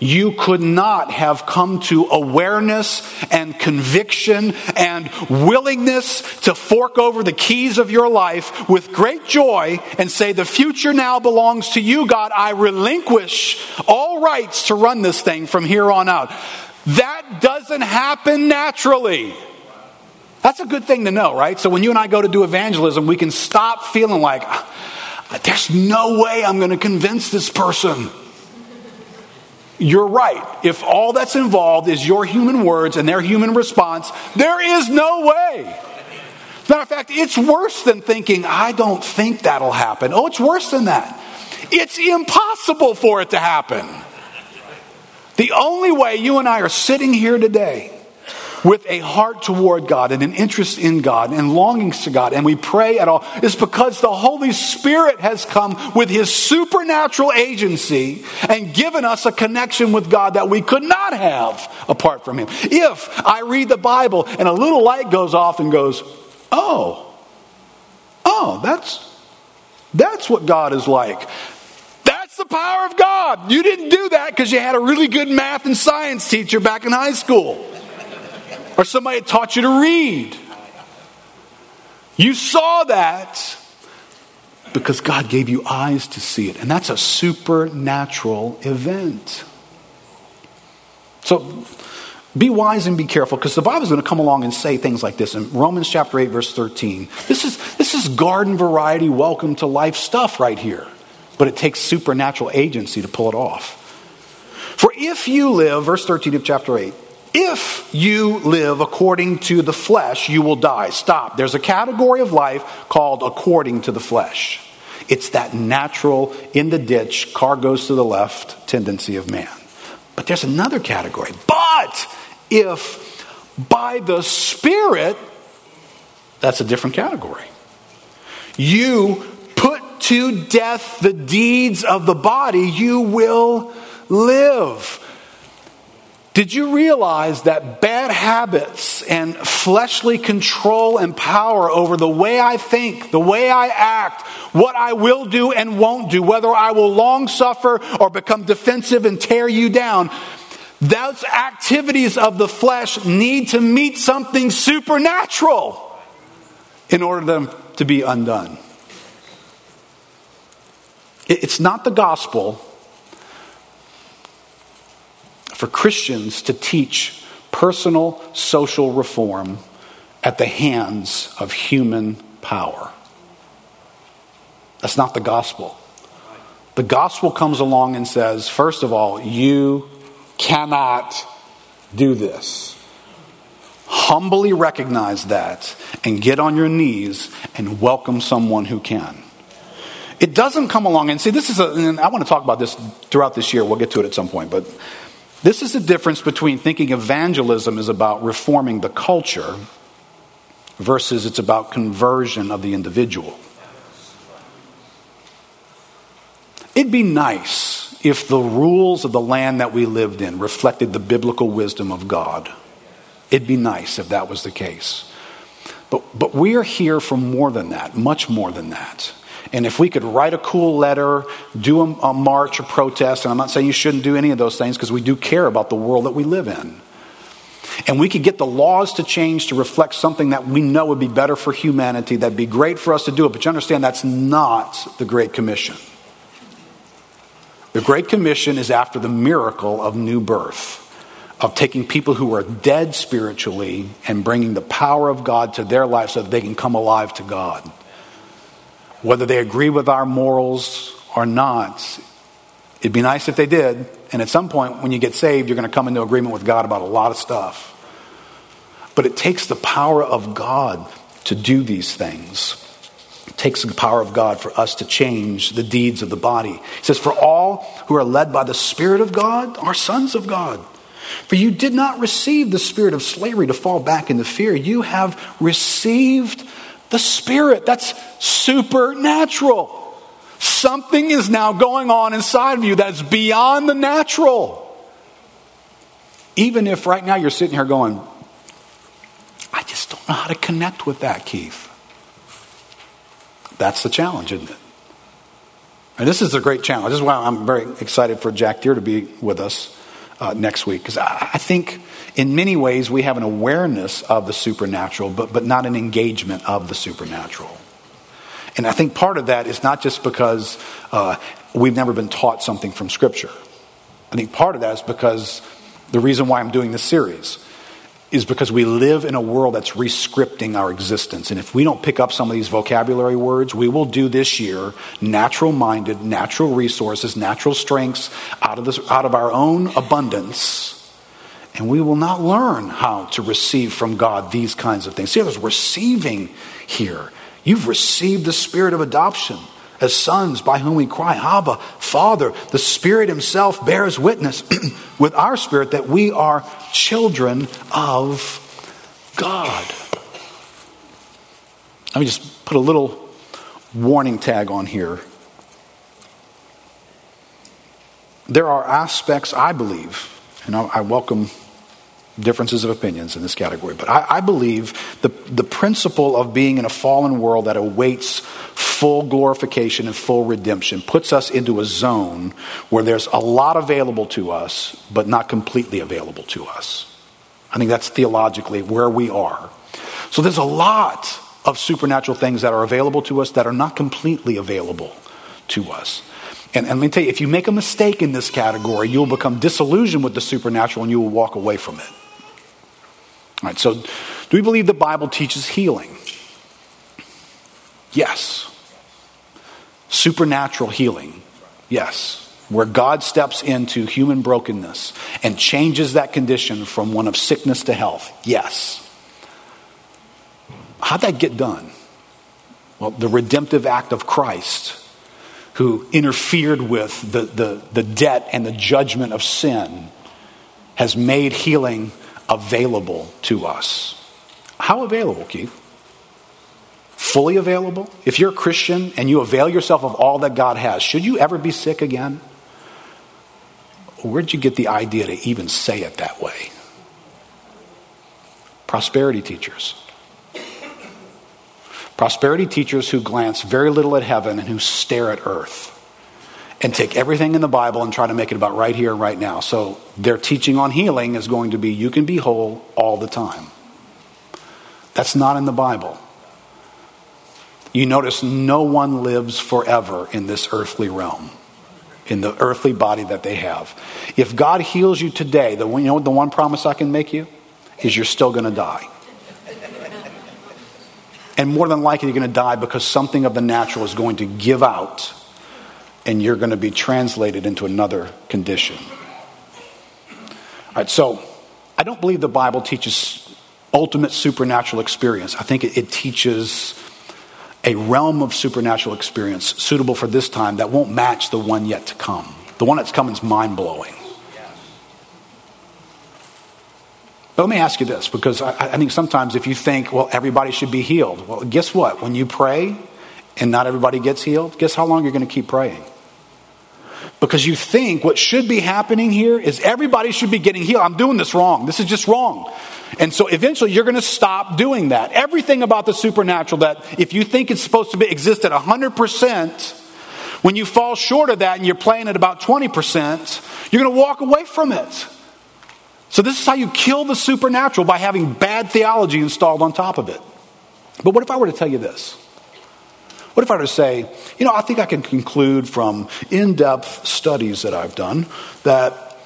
You could not have come to awareness and conviction and willingness to fork over the keys of your life with great joy and say, The future now belongs to you, God. I relinquish all rights to run this thing from here on out. That doesn't happen naturally. That's a good thing to know, right? So when you and I go to do evangelism, we can stop feeling like, there's no way I'm going to convince this person you're right. If all that's involved is your human words and their human response, there is no way. matter of fact, it's worse than thinking, I don't think that'll happen. Oh, it's worse than that. It's impossible for it to happen. The only way you and I are sitting here today with a heart toward God and an interest in God and longings to God, and we pray at all, is because the Holy Spirit has come with His supernatural agency and given us a connection with God that we could not have apart from Him. If I read the Bible and a little light goes off and goes, oh, oh, that's, that's what God is like. That's the power of God. You didn't do that because you had a really good math and science teacher back in high school or somebody taught you to read. You saw that because God gave you eyes to see it. And that's a supernatural event. So be wise and be careful because the Bible is going to come along and say things like this in Romans chapter 8, verse 13. This is, this is garden variety, welcome to life stuff right here. But it takes supernatural agency to pull it off. For if you live, verse 13 of chapter 8, if you live according to the flesh, you will die. Stop. There's a category of life called according to the flesh. It's that natural, in the ditch, car goes to the left tendency of man. But there's another category. But if by the Spirit, that's a different category. You put to death the deeds of the body, you will live. Did you realize that bad habits and fleshly control and power over the way I think, the way I act, what I will do and won't do, whether I will long suffer or become defensive and tear you down, those activities of the flesh need to meet something supernatural in order them to be undone. It's not the gospel for Christians to teach personal social reform at the hands of human power. That's not the gospel. The gospel comes along and says, first of all, you cannot do this. Humbly recognize that and get on your knees and welcome someone who can. It doesn't come along and see, this is a, and I want to talk about this throughout this year. We'll get to it at some point, but this is the difference between thinking evangelism is about reforming the culture versus it's about conversion of the individual. It'd be nice if the rules of the land that we lived in reflected the biblical wisdom of God. It'd be nice if that was the case. But, but we are here for more than that, much more than that. And if we could write a cool letter, do a, a march, a protest, and I'm not saying you shouldn't do any of those things because we do care about the world that we live in. And we could get the laws to change to reflect something that we know would be better for humanity, that'd be great for us to do it. But you understand that's not the Great Commission. The Great Commission is after the miracle of new birth, of taking people who are dead spiritually and bringing the power of God to their life so that they can come alive to God whether they agree with our morals or not. It'd be nice if they did. And at some point, when you get saved, you're going to come into agreement with God about a lot of stuff. But it takes the power of God to do these things. It takes the power of God for us to change the deeds of the body. He says, For all who are led by the Spirit of God are sons of God. For you did not receive the spirit of slavery to fall back into fear. You have received the Spirit. That's supernatural. Something is now going on inside of you that's beyond the natural. Even if right now you're sitting here going, I just don't know how to connect with that, Keith. That's the challenge, isn't it? And this is a great challenge. This is why I'm very excited for Jack Deere to be with us uh, next week. Because I, I think in many ways we have an awareness of the supernatural, but, but not an engagement of the supernatural. And I think part of that is not just because uh, we've never been taught something from Scripture. I think part of that is because the reason why I'm doing this series is because we live in a world that's rescripting our existence. And if we don't pick up some of these vocabulary words, we will do this year natural minded, natural resources, natural strengths out of, this, out of our own abundance. And we will not learn how to receive from God these kinds of things. See, there's receiving here. You've received the spirit of adoption as sons by whom we cry, Abba, Father. The Spirit Himself bears witness *clears throat* with our spirit that we are children of God. Let me just put a little warning tag on here. There are aspects, I believe, and I welcome differences of opinions in this category, but I, I, believe the, the principle of being in a fallen world that awaits full glorification and full redemption puts us into a zone where there's a lot available to us, but not completely available to us. I think that's theologically where we are. So there's a lot of supernatural things that are available to us that are not completely available to us. And, and let me tell you, if you make a mistake in this category, you'll become disillusioned with the supernatural and you will walk away from it. All right, so do we believe the Bible teaches healing? Yes. Supernatural healing? Yes. Where God steps into human brokenness and changes that condition from one of sickness to health? Yes. How'd that get done? Well, the redemptive act of Christ who interfered with the, the, the debt and the judgment of sin, has made healing available to us. How available, Keith? Fully available? If you're a Christian and you avail yourself of all that God has, should you ever be sick again? Where'd you get the idea to even say it that way? Prosperity teachers. Prosperity teachers who glance very little at heaven and who stare at earth and take everything in the Bible and try to make it about right here and right now. So their teaching on healing is going to be you can be whole all the time. That's not in the Bible. You notice no one lives forever in this earthly realm, in the earthly body that they have. If God heals you today, the, you know the one promise I can make you? Is you're still going to die. And more than likely, you're going to die because something of the natural is going to give out and you're going to be translated into another condition. All right, so I don't believe the Bible teaches ultimate supernatural experience. I think it, it teaches a realm of supernatural experience suitable for this time that won't match the one yet to come. The one that's coming is mind blowing. But let me ask you this, because I, I, think sometimes if you think, well, everybody should be healed, well, guess what? When you pray and not everybody gets healed, guess how long you're going to keep praying? Because you think what should be happening here is everybody should be getting healed. I'm doing this wrong. This is just wrong. And so eventually you're going to stop doing that. Everything about the supernatural that if you think it's supposed to be, exist at 100%, when you fall short of that and you're playing at about 20%, you're going to walk away from it. So this is how you kill the supernatural by having bad theology installed on top of it. But what if I were to tell you this? What if I were to say, you know, I think I can conclude from in depth studies that I've done that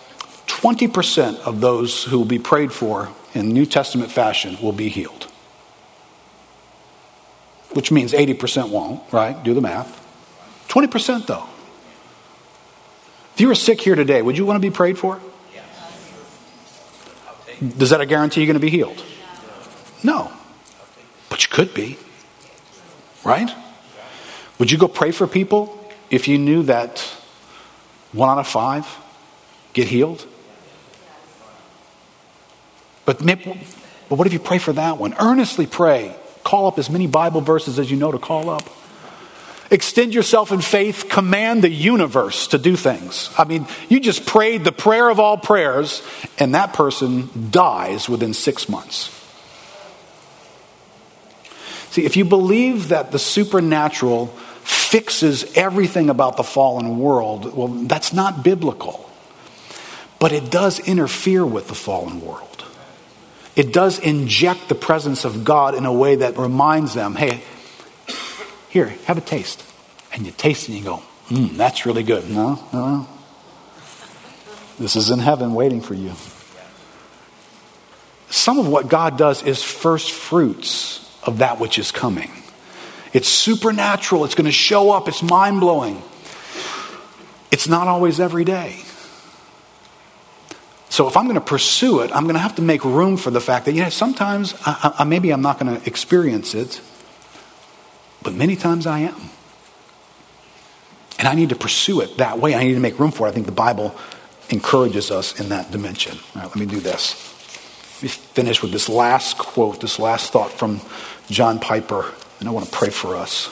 20% of those who will be prayed for in New Testament fashion will be healed. Which means 80% won't, right? Do the math. 20% though. If you were sick here today, would you want to be prayed for? Does that guarantee you're going to be healed? No. But you could be. Right? Would you go pray for people if you knew that one out of five get healed? But, but what if you pray for that one? Earnestly pray. Call up as many Bible verses as you know to call up. Extend yourself in faith, command the universe to do things. I mean, you just prayed the prayer of all prayers, and that person dies within six months. See, if you believe that the supernatural fixes everything about the fallen world, well, that's not biblical. But it does interfere with the fallen world. It does inject the presence of God in a way that reminds them hey, here, have a taste. And you taste and you go, mmm, that's really good. No, no. This is in heaven waiting for you. Some of what God does is first fruits of that which is coming. It's supernatural. It's going to show up. It's mind blowing. It's not always every day. So if I'm going to pursue it, I'm going to have to make room for the fact that, yeah, sometimes I, I, maybe I'm not going to experience it, but many times I am. And I need to pursue it that way. I need to make room for it. I think the Bible encourages us in that dimension. All right, let me do this. Let me finish with this last quote, this last thought from John Piper and I want to pray for us.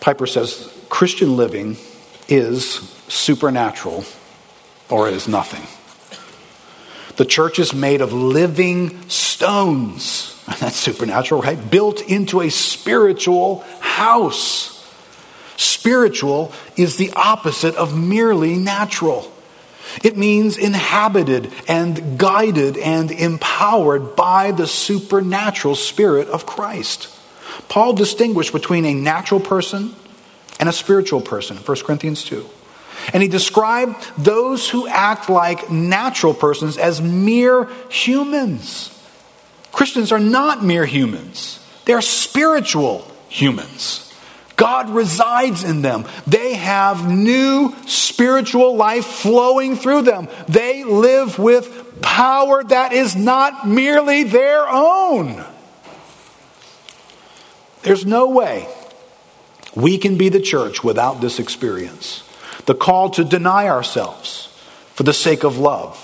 Piper says Christian living is supernatural or it is nothing. The church is made of living stones. *laughs* That's supernatural, right? Built into a spiritual house. Spiritual is the opposite of merely natural. It means inhabited and guided and empowered by the supernatural Spirit of Christ. Paul distinguished between a natural person and a spiritual person, 1 Corinthians 2. And he described those who act like natural persons as mere humans. Christians are not mere humans, they are spiritual humans. God resides in them. They have new spiritual life flowing through them. They live with power that is not merely their own. There's no way we can be the church without this experience. The call to deny ourselves for the sake of love,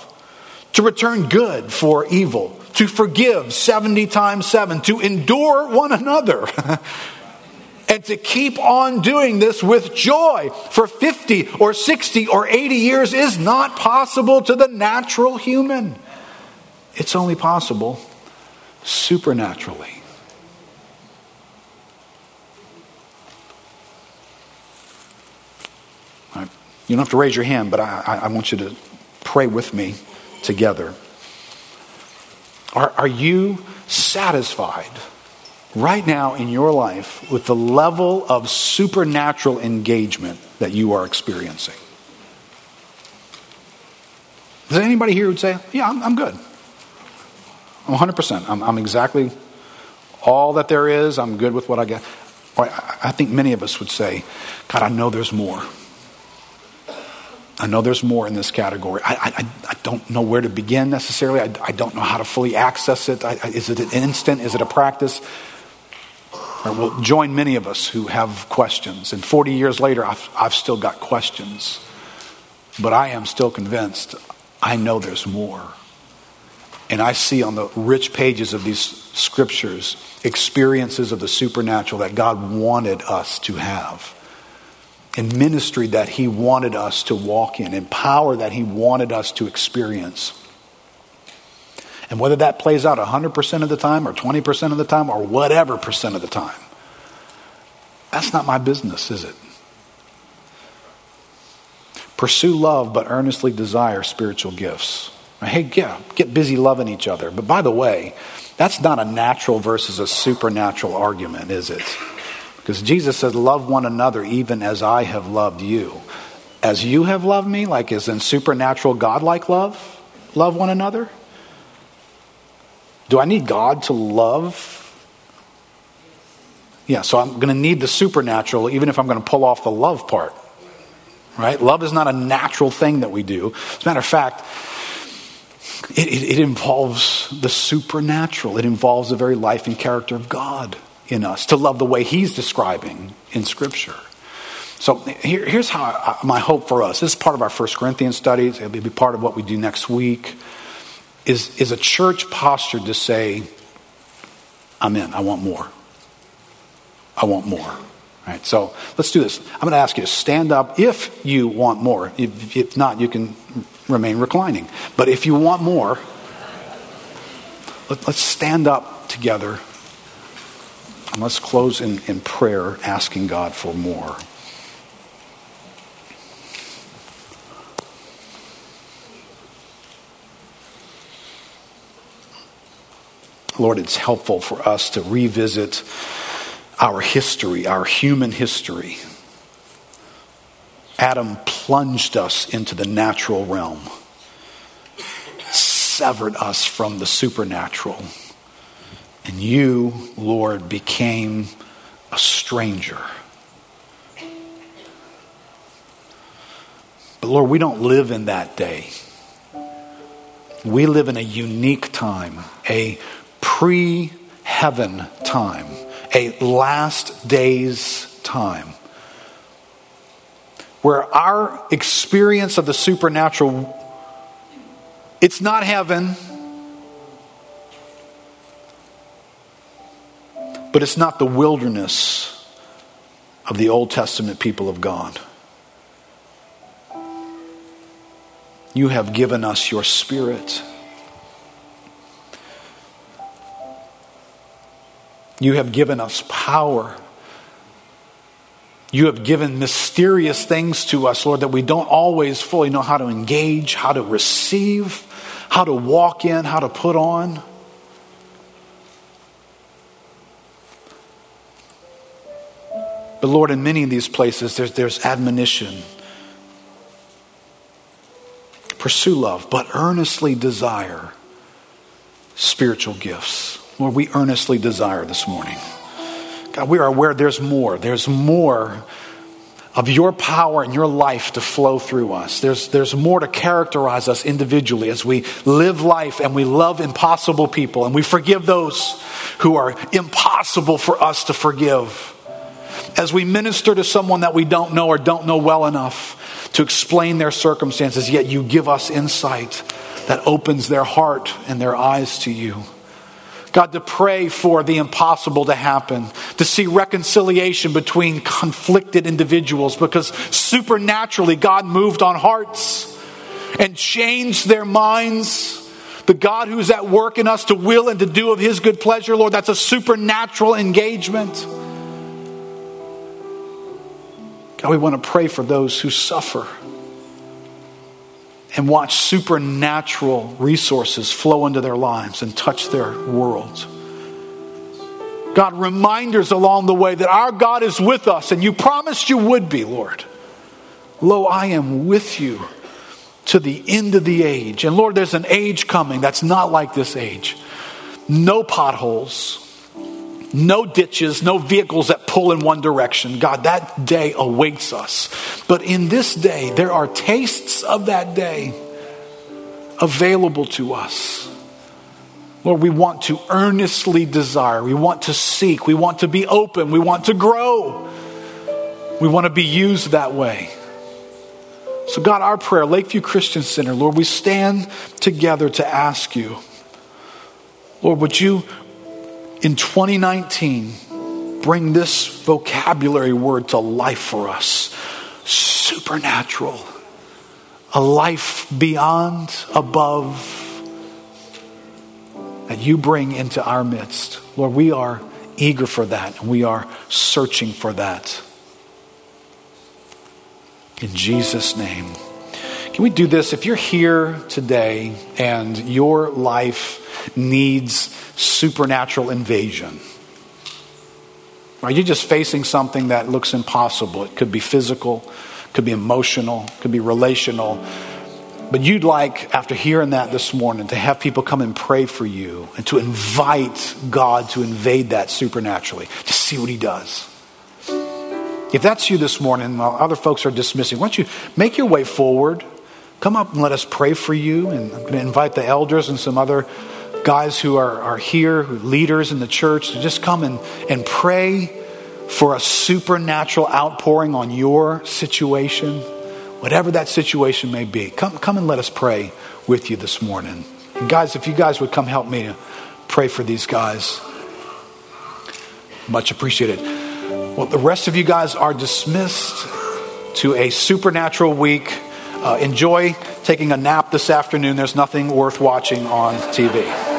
to return good for evil, to forgive 70 times 7, to endure one another. *laughs* and to keep on doing this with joy for 50 or 60 or 80 years is not possible to the natural human. It's only possible supernaturally. You don't have to raise your hand, but I, I want you to pray with me together. Are, are you satisfied right now in your life with the level of supernatural engagement that you are experiencing? Is anybody here who'd say, Yeah, I'm, I'm good? I'm 100%. I'm, I'm, exactly all that there is. I'm good with what I get. I think many of us would say, God, I know there's more. I know there's more in this category. I, I, I don't know where to begin necessarily. I, I don't know how to fully access it. Is it an instant? Is it a practice? Or will join many of us who have questions. And 40 years later, I've, I've still got questions. But I am still convinced I know there's more. And I see on the rich pages of these scriptures experiences of the supernatural that God wanted us to have and ministry that He wanted us to walk in, and power that He wanted us to experience. And whether that plays out 100% of the time, or 20% of the time, or whatever percent of the time, that's not my business, is it? Pursue love, but earnestly desire spiritual gifts. Hey, yeah, get busy loving each other. But by the way, that's not a natural versus a supernatural argument, is it? Because Jesus says, Love one another even as I have loved you. As you have loved me, like as in supernatural godlike love, love one another? Do I need God to love? Yeah, so I'm going to need the supernatural even if I'm going to pull off the love part. Right? Love is not a natural thing that we do. As a matter of fact, it, it, it involves the supernatural, it involves the very life and character of God in us to love the way he's describing in Scripture. So here, here's how I, my hope for us. This is part of our First Corinthians studies. It'll be part of what we do next week. Is, is a church posture to say, I'm in, I want more. I want more. All right, so let's do this. I'm going to ask you to stand up if you want more. If, if not, you can remain reclining. But if you want more, let, let's stand up together and let's close in, in prayer, asking God for more. Lord, it's helpful for us to revisit our history, our human history. Adam plunged us into the natural realm, severed us from the supernatural. And you, Lord, became a stranger. But Lord, we don't live in that day. We live in a unique time, a pre heaven time, a last days time, where our experience of the supernatural, it's not heaven But it's not the wilderness of the Old Testament people of God. You have given us your spirit. You have given us power. You have given mysterious things to us, Lord, that we don't always fully know how to engage, how to receive, how to walk in, how to put on. But Lord, in many of these places, there's, there's admonition. Pursue love, but earnestly desire spiritual gifts. Lord, we earnestly desire this morning. God, we are aware there's more. There's more of your power and your life to flow through us. There's, there's more to characterize us individually as we live life and we love impossible people and we forgive those who are impossible for us to forgive. As we minister to someone that we don't know or don't know well enough to explain their circumstances, yet you give us insight that opens their heart and their eyes to you. God, to pray for the impossible to happen, to see reconciliation between conflicted individuals because supernaturally God moved on hearts and changed their minds. The God who's at work in us to will and to do of His good pleasure, Lord, that's a supernatural engagement. God, we want to pray for those who suffer and watch supernatural resources flow into their lives and touch their worlds. God, reminders along the way that our God is with us, and you promised you would be, Lord. Lo, I am with you to the end of the age. And Lord, there's an age coming that's not like this age. No potholes, no ditches, no vehicles that pull in one direction. God, that day awaits us. But in this day, there are tastes of that day available to us. Lord, we want to earnestly desire, we want to seek, we want to be open, we want to grow, we want to be used that way. So, God, our prayer, Lakeview Christian Center, Lord, we stand together to ask you, Lord, would you in 2019 bring this vocabulary word to life for us? Supernatural, a life beyond, above, that you bring into our midst. Lord, we are eager for that and we are searching for that. In Jesus' name. Can we do this? If you're here today and your life needs supernatural invasion, are you just facing something that looks impossible? It could be physical, could be emotional, could be relational. But you'd like, after hearing that this morning, to have people come and pray for you and to invite God to invade that supernaturally, to see what He does. If that's you this morning, while other folks are dismissing, why don't you make your way forward? Come up and let us pray for you. And I'm going to invite the elders and some other guys who are, are here, who leaders in the church, to just come and, and pray for a supernatural outpouring on your situation whatever that situation may be. Come, come and let us pray with you this morning. And guys, if you guys would come help me to pray for these guys, much appreciated. Well, the rest of you guys are dismissed to a supernatural week. Uh, enjoy taking a nap this afternoon. There's nothing worth watching on TV.